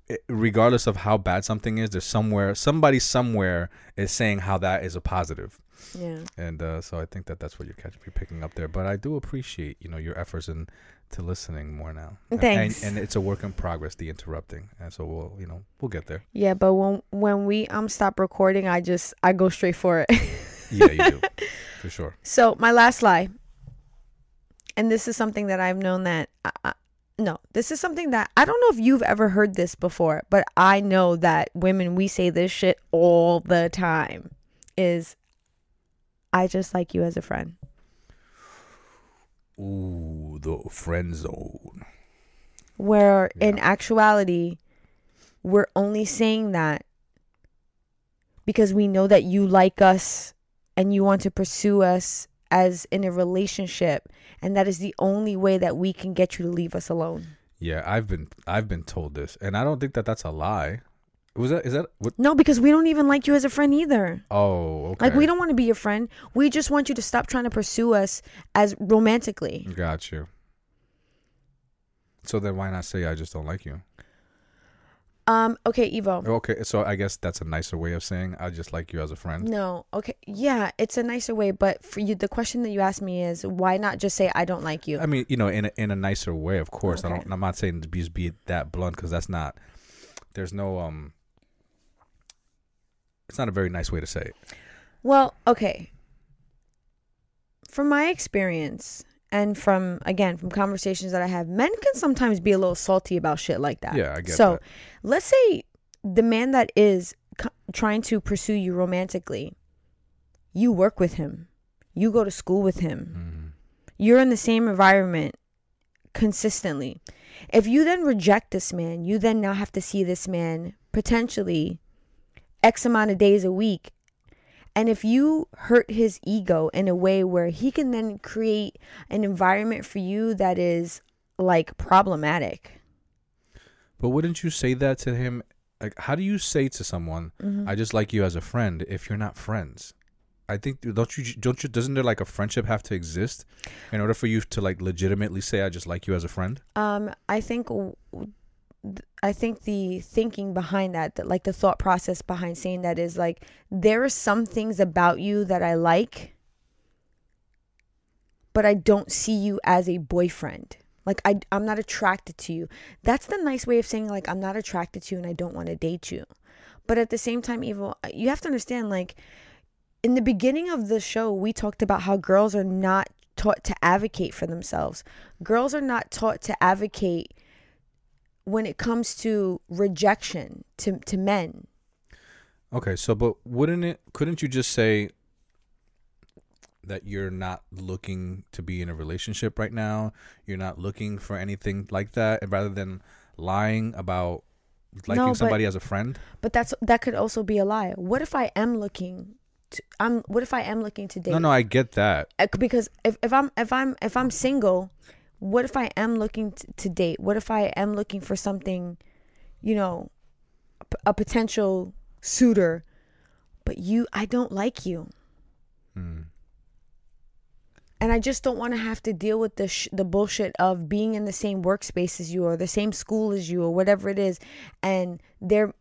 eh, regardless of how bad something is, there's somewhere somebody somewhere is saying how that is a positive.
Yeah.
And uh, so I think that that's what you're catching, you're picking up there. But I do appreciate you know your efforts and to listening more now. And-
Thanks.
And, and it's a work in progress, the interrupting, and so we'll you know we'll get there.
Yeah, but when when we um stop recording, I just I go straight for it.
Yeah, you do for sure.
So my last lie, and this is something that I've known that I, I, no, this is something that I don't know if you've ever heard this before, but I know that women we say this shit all the time. Is I just like you as a friend.
Ooh, the friend zone.
Where in actuality, we're only saying that because we know that you like us and you want to pursue us as in a relationship and that is the only way that we can get you to leave us alone.
Yeah, I've been I've been told this, and I don't think that that's a lie. Was that is that what?
No, because we don't even like you as a friend either.
Oh, okay.
Like we don't want to be your friend. We just want you to stop trying to pursue us as romantically.
Got you. So then why not say I just don't like you?
Um okay, Evo.
Okay, so I guess that's a nicer way of saying I just like you as a friend.
No, okay. Yeah, it's a nicer way, but for you the question that you asked me is why not just say I don't like you?
I mean, you know, in a, in a nicer way, of course. I don't. I'm not saying to be, be that blunt because that's not. There's no um. It's not a very nice way to say it.
Well, okay. From my experience and from again from conversations that I have, men can sometimes be a little salty about shit like that.
Yeah, I get
so,
that.
let's say the man that is c- trying to pursue you romantically, you work with him, you go to school with him,
Mhm.
you're in the same environment consistently. If you then reject this man, you then now have to see this man potentially X amount of days a week. And if you hurt his ego in a way where he can then create an environment for you that is like problematic.
But wouldn't you say that to him? Like, how do you say to someone,
Mhm.
"I just like you as a friend," if you're not friends? I think don't you don't you doesn't there like a friendship have to exist in order for you to like legitimately say, "I just like you as a friend"?
Um, I think w- I think the thinking behind that, that, like the thought process behind saying that is like there are some things about you that I like, but I don't see you as a boyfriend. Like I, I'm not attracted to you. That's the nice way of saying like I'm not attracted to you and I don't want to date you. But at the same time, Evo, uh, you have to understand like in the beginning of the show, we talked about how girls are not taught to advocate for themselves. Girls are not taught to advocate when it comes to rejection to to men.
Okay, so but wouldn't it couldn't you just say that you're not looking to be in a relationship right now? You're not looking for anything like that and rather than lying about liking
No, but-
somebody as a friend?
But that's that could also be a lie. What if I am looking to I'm what if I am looking to date?
No, no, I get that.
Uh, because if, if I'm if I'm if I'm single, what if I am looking t- to date? What if I am looking for something, you know, a p- a potential suitor, but you I don't like you.
Hmm.
and I just don't want to have to deal with the sh- the bullshit of being in the same workspace as you or the same school as you or whatever it is, and there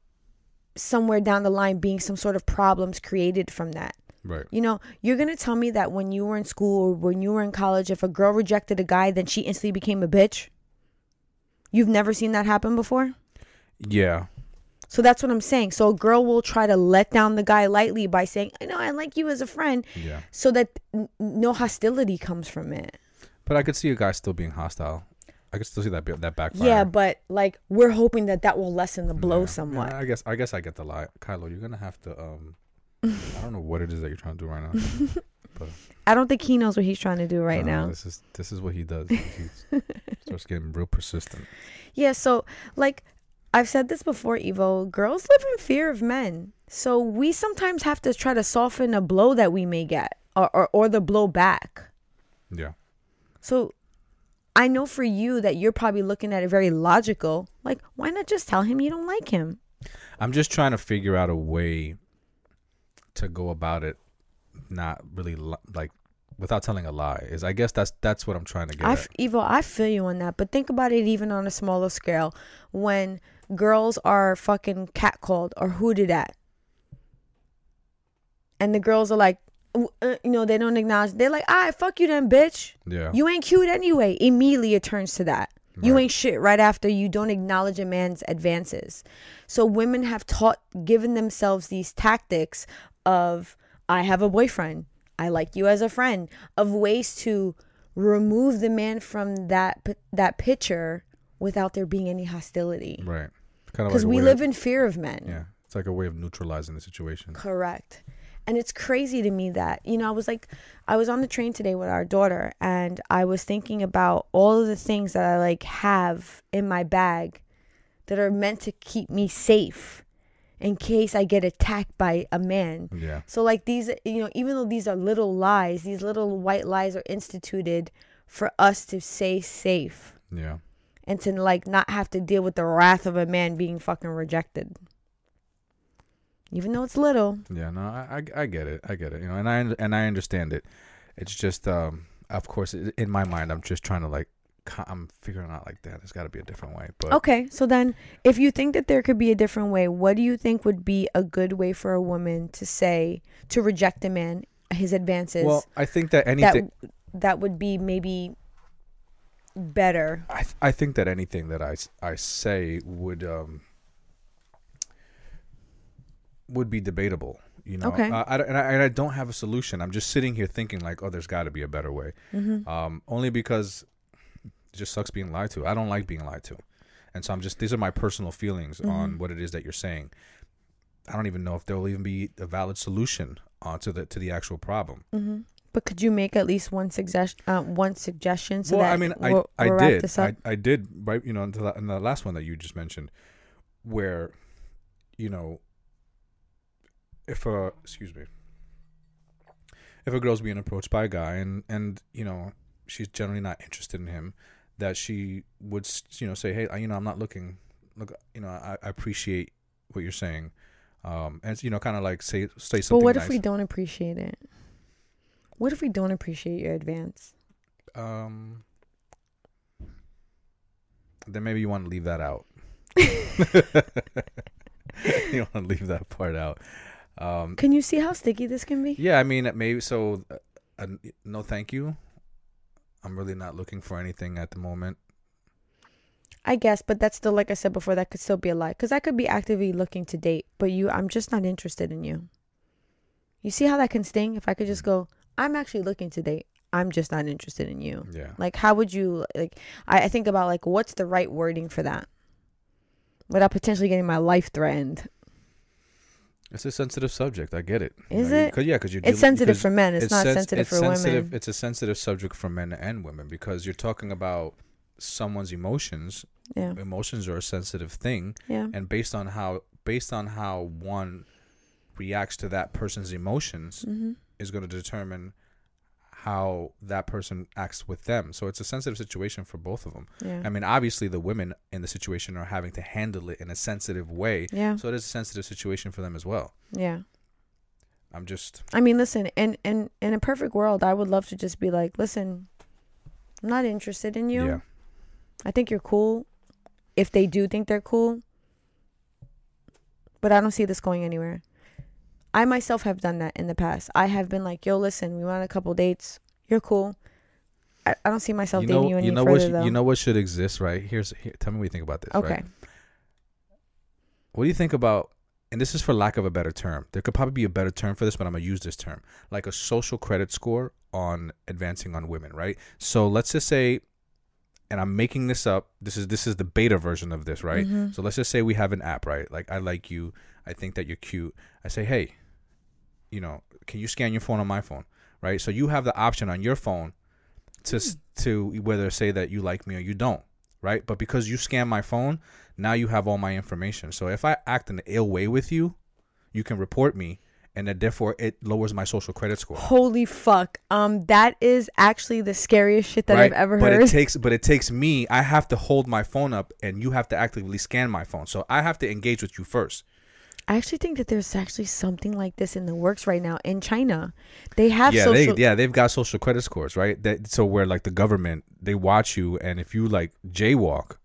somewhere down the line being some sort of problems created from that.
Right.
You know, you're gonna tell me that when you were in school or when you were in college, if a girl rejected a guy, then she instantly became a bitch. You've never seen that happen before.
Yeah.
So that's what I'm saying. So a girl will try to let down the guy lightly by saying, "I know I like you as a friend,"
Yeah.
so that n- no hostility comes from it.
But I could see a guy still being hostile. I can still see that that backfire.
Yeah, but like we're hoping that that will lessen the blow
Yeah.
somewhat.
Yeah, I guess I guess I get the lie, Kylo. You're gonna have to. um I don't know what it is that you're trying to do right now.
I don't think he knows what he's trying to do right
No,
now.
this is this is what he does. He starts getting real persistent.
Yeah, so like I've said this before, Evo, girls live in fear of men. So we sometimes have to try to soften a blow that we may get or or, or the blow back.
Yeah.
So I know for you that you're probably looking at it very logical. Like, why not just tell him you don't like him?
I'm just trying to figure out a way to go about it, not really li- like without telling a lie. Is I guess that's that's what I'm trying to get.
I
at.
f- I feel you on that, but think about it even on a smaller scale. When girls are fucking catcalled or hooted at, and the girls are like, uh, you know, they don't acknowledge. They're like, "I fuck you, then, bitch.
Yeah.
You ain't cute anyway." Immediately, it turns to that. You ain't shit right after you don't acknowledge a man's advances. So women have taught, given themselves these tactics of, I have a boyfriend. I like you as a friend. Of ways to remove the man from that that picture without there being any hostility.
right. Kind of
Because
like
we live
of,
in fear of men.
Yeah. It's like a way of neutralizing the situation.
Correct. And it's crazy to me that, you know, I was like, I was on the train today with our daughter and I was thinking about all of the things that I like have in my bag that are meant to keep me safe in case I get attacked by a man.
Yeah.
So, like, these, you know, even though these are little lies, these little white lies are instituted for us to stay safe
Yeah.
and to, like, not have to deal with the wrath of a man being fucking rejected. Even though it's little.
Yeah, no, I, I I get it. I get it. You know, and I and I understand it. It's just um of course in my mind I'm just trying to like I'm figuring out like that there's got to be a different way. But
Okay, so then if you think that there could be a different way, what do you think would be a good way for a woman to say to reject a man his advances
well, I think that anything
that that would be maybe better?
I th- I think that anything that I I say would um would be debatable. You know,
Okay.
uh, I, and, I, and I don't have a solution. I'm just sitting here thinking like, oh, there's got to be a better way.
Mm-hmm.
um, only because it just sucks being lied to. I don't like being lied to, and so I'm just these are my personal feelings on
Mhm.
what it is that you're saying. I don't even know if there will even be a valid solution uh, to the to the actual problem.
Mm-hmm. But could you make at least one suggestion? Uh, one suggestion so
well,
that
I mean, I
we'll,
I did? I, I did right you know in the, in the last one that you just mentioned, where, you know, if a excuse me, if a girl's being approached by a guy and and you know she's generally not interested in him, that she would you know say, hey, I- you know, I'm not looking. Look, you know, I, I appreciate what you're saying, um, and you know, kind of like say say
but what
nice.
if we don't appreciate it? What if we don't appreciate your advance?
Um, then maybe you want to leave that out. you want to leave that part out. Um,
Can you see how sticky this can be?
yeah, I mean, maybe so. Uh, uh, no, thank you. I'm really not looking for anything at the moment.
I guess, but that's still like I said before. That could still be a lie because I could be actively looking to date, but you, I'm just not interested in you. You see how that can sting? If I could just mm. go, I'm actually looking to date. I'm just not interested in you.
Yeah,
Like, how would you like? I, I think about like, what's the right wording for that, without potentially getting my life threatened.
It's a sensitive subject. I get it.
Is
you,
it?
Cause, yeah, because you're
It's sensitive
because
for men. It's, not
sens-
sensitive
it's
for
sensitive,
women.
It's a sensitive subject for men and women because you're talking about someone's emotions.
Yeah,
Emotions are a sensitive thing.
yeah,
and based on how based on how one reacts to that person's emotions
mm-hmm.
is going to determine how that person acts with them so it's a sensitive situation for both of them
yeah,
i mean obviously the women in the situation are having to handle it in a sensitive way
yeah,
so it is a sensitive situation for them as well
yeah.
i'm just
I mean, listen, in in in a perfect world, I would love to just be like, listen, I'm not interested in you.
yeah
I think you're cool. If they do think they're cool, but I don't see this going anywhere. I myself have done that in the past. I have been like, yo, listen, we went on a couple dates. You're cool. I, I don't see myself
you
dating you any
you know
further
what sh-
though.
you know what should exist right here's here, tell me what you think about this
okay.
right? What do you think about, and this is for lack of a better term, there could probably be a better term for this, but I'm going to use this term, like a social credit score on advancing on women, right? So let's just say, and I'm making this up. This is this is the beta version of this, right?
Mhm.
So let's just say we have an app, right? Like I like you, I think that you're cute. I say, hey, you know, can you scan your phone on my phone, right? So you have the option on your phone to s to whether say that you like me or you don't, right? But because you scan my phone, now you have all my information. So if I act in an ill way with you, you can report me, and that therefore it lowers my social credit score.
Holy fuck. Um, that is actually the scariest shit that
right?
I've ever
but
heard.
it takes but it takes me. I have to hold my phone up, and you have to actively scan my phone. So I have to engage with you first.
I actually think that there's actually something like this in the works right now in China. They have
yeah,
social.
they yeah they've got social credit scores, right? That so where like the government they watch you, and if you like jaywalk,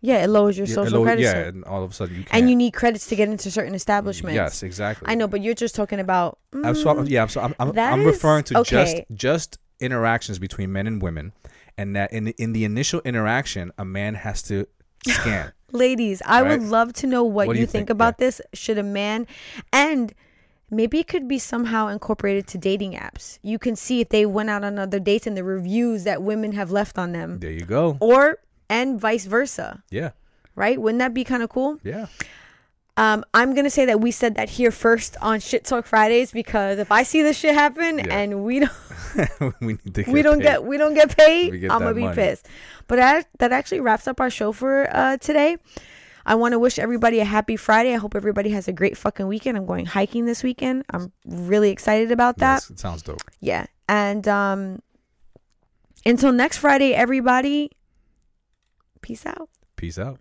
yeah, it lowers your
yeah,
social credit
yeah,
score.
and all of a sudden you can't.
and you need credits to get into certain establishments.
yes, exactly.
I know, but you're just talking about.
I'm so,
mm,
yeah, I'm, so, I'm, I'm, I'm referring to just
okay.
just interactions between men and women, and that in in the initial interaction, a man has to scan.
Ladies, I would love to know what,
What
you, think,
think?
about this. Should a man and maybe it could be somehow incorporated to dating apps. You can see if they went out on other dates and the reviews that women have left on them.
there you go.
Or and vice versa,
Yeah,
right? Wouldn't that be kind of cool?
yeah.
Um, I'm gonna say that we said that here first on Shit Talk Fridays because if I see this shit happen
Yeah.
and we don't
we need to. Get
we don't
paid.
get we don't get paid,
get
I'm gonna
that
be pissed. But that that actually wraps up our show for uh, today. I want to wish everybody a happy Friday. I hope everybody has a great fucking weekend. I'm going hiking this weekend. I'm really excited about that.
Yes, it sounds dope.
Yeah. And um until next Friday, everybody. Peace out.
Peace out.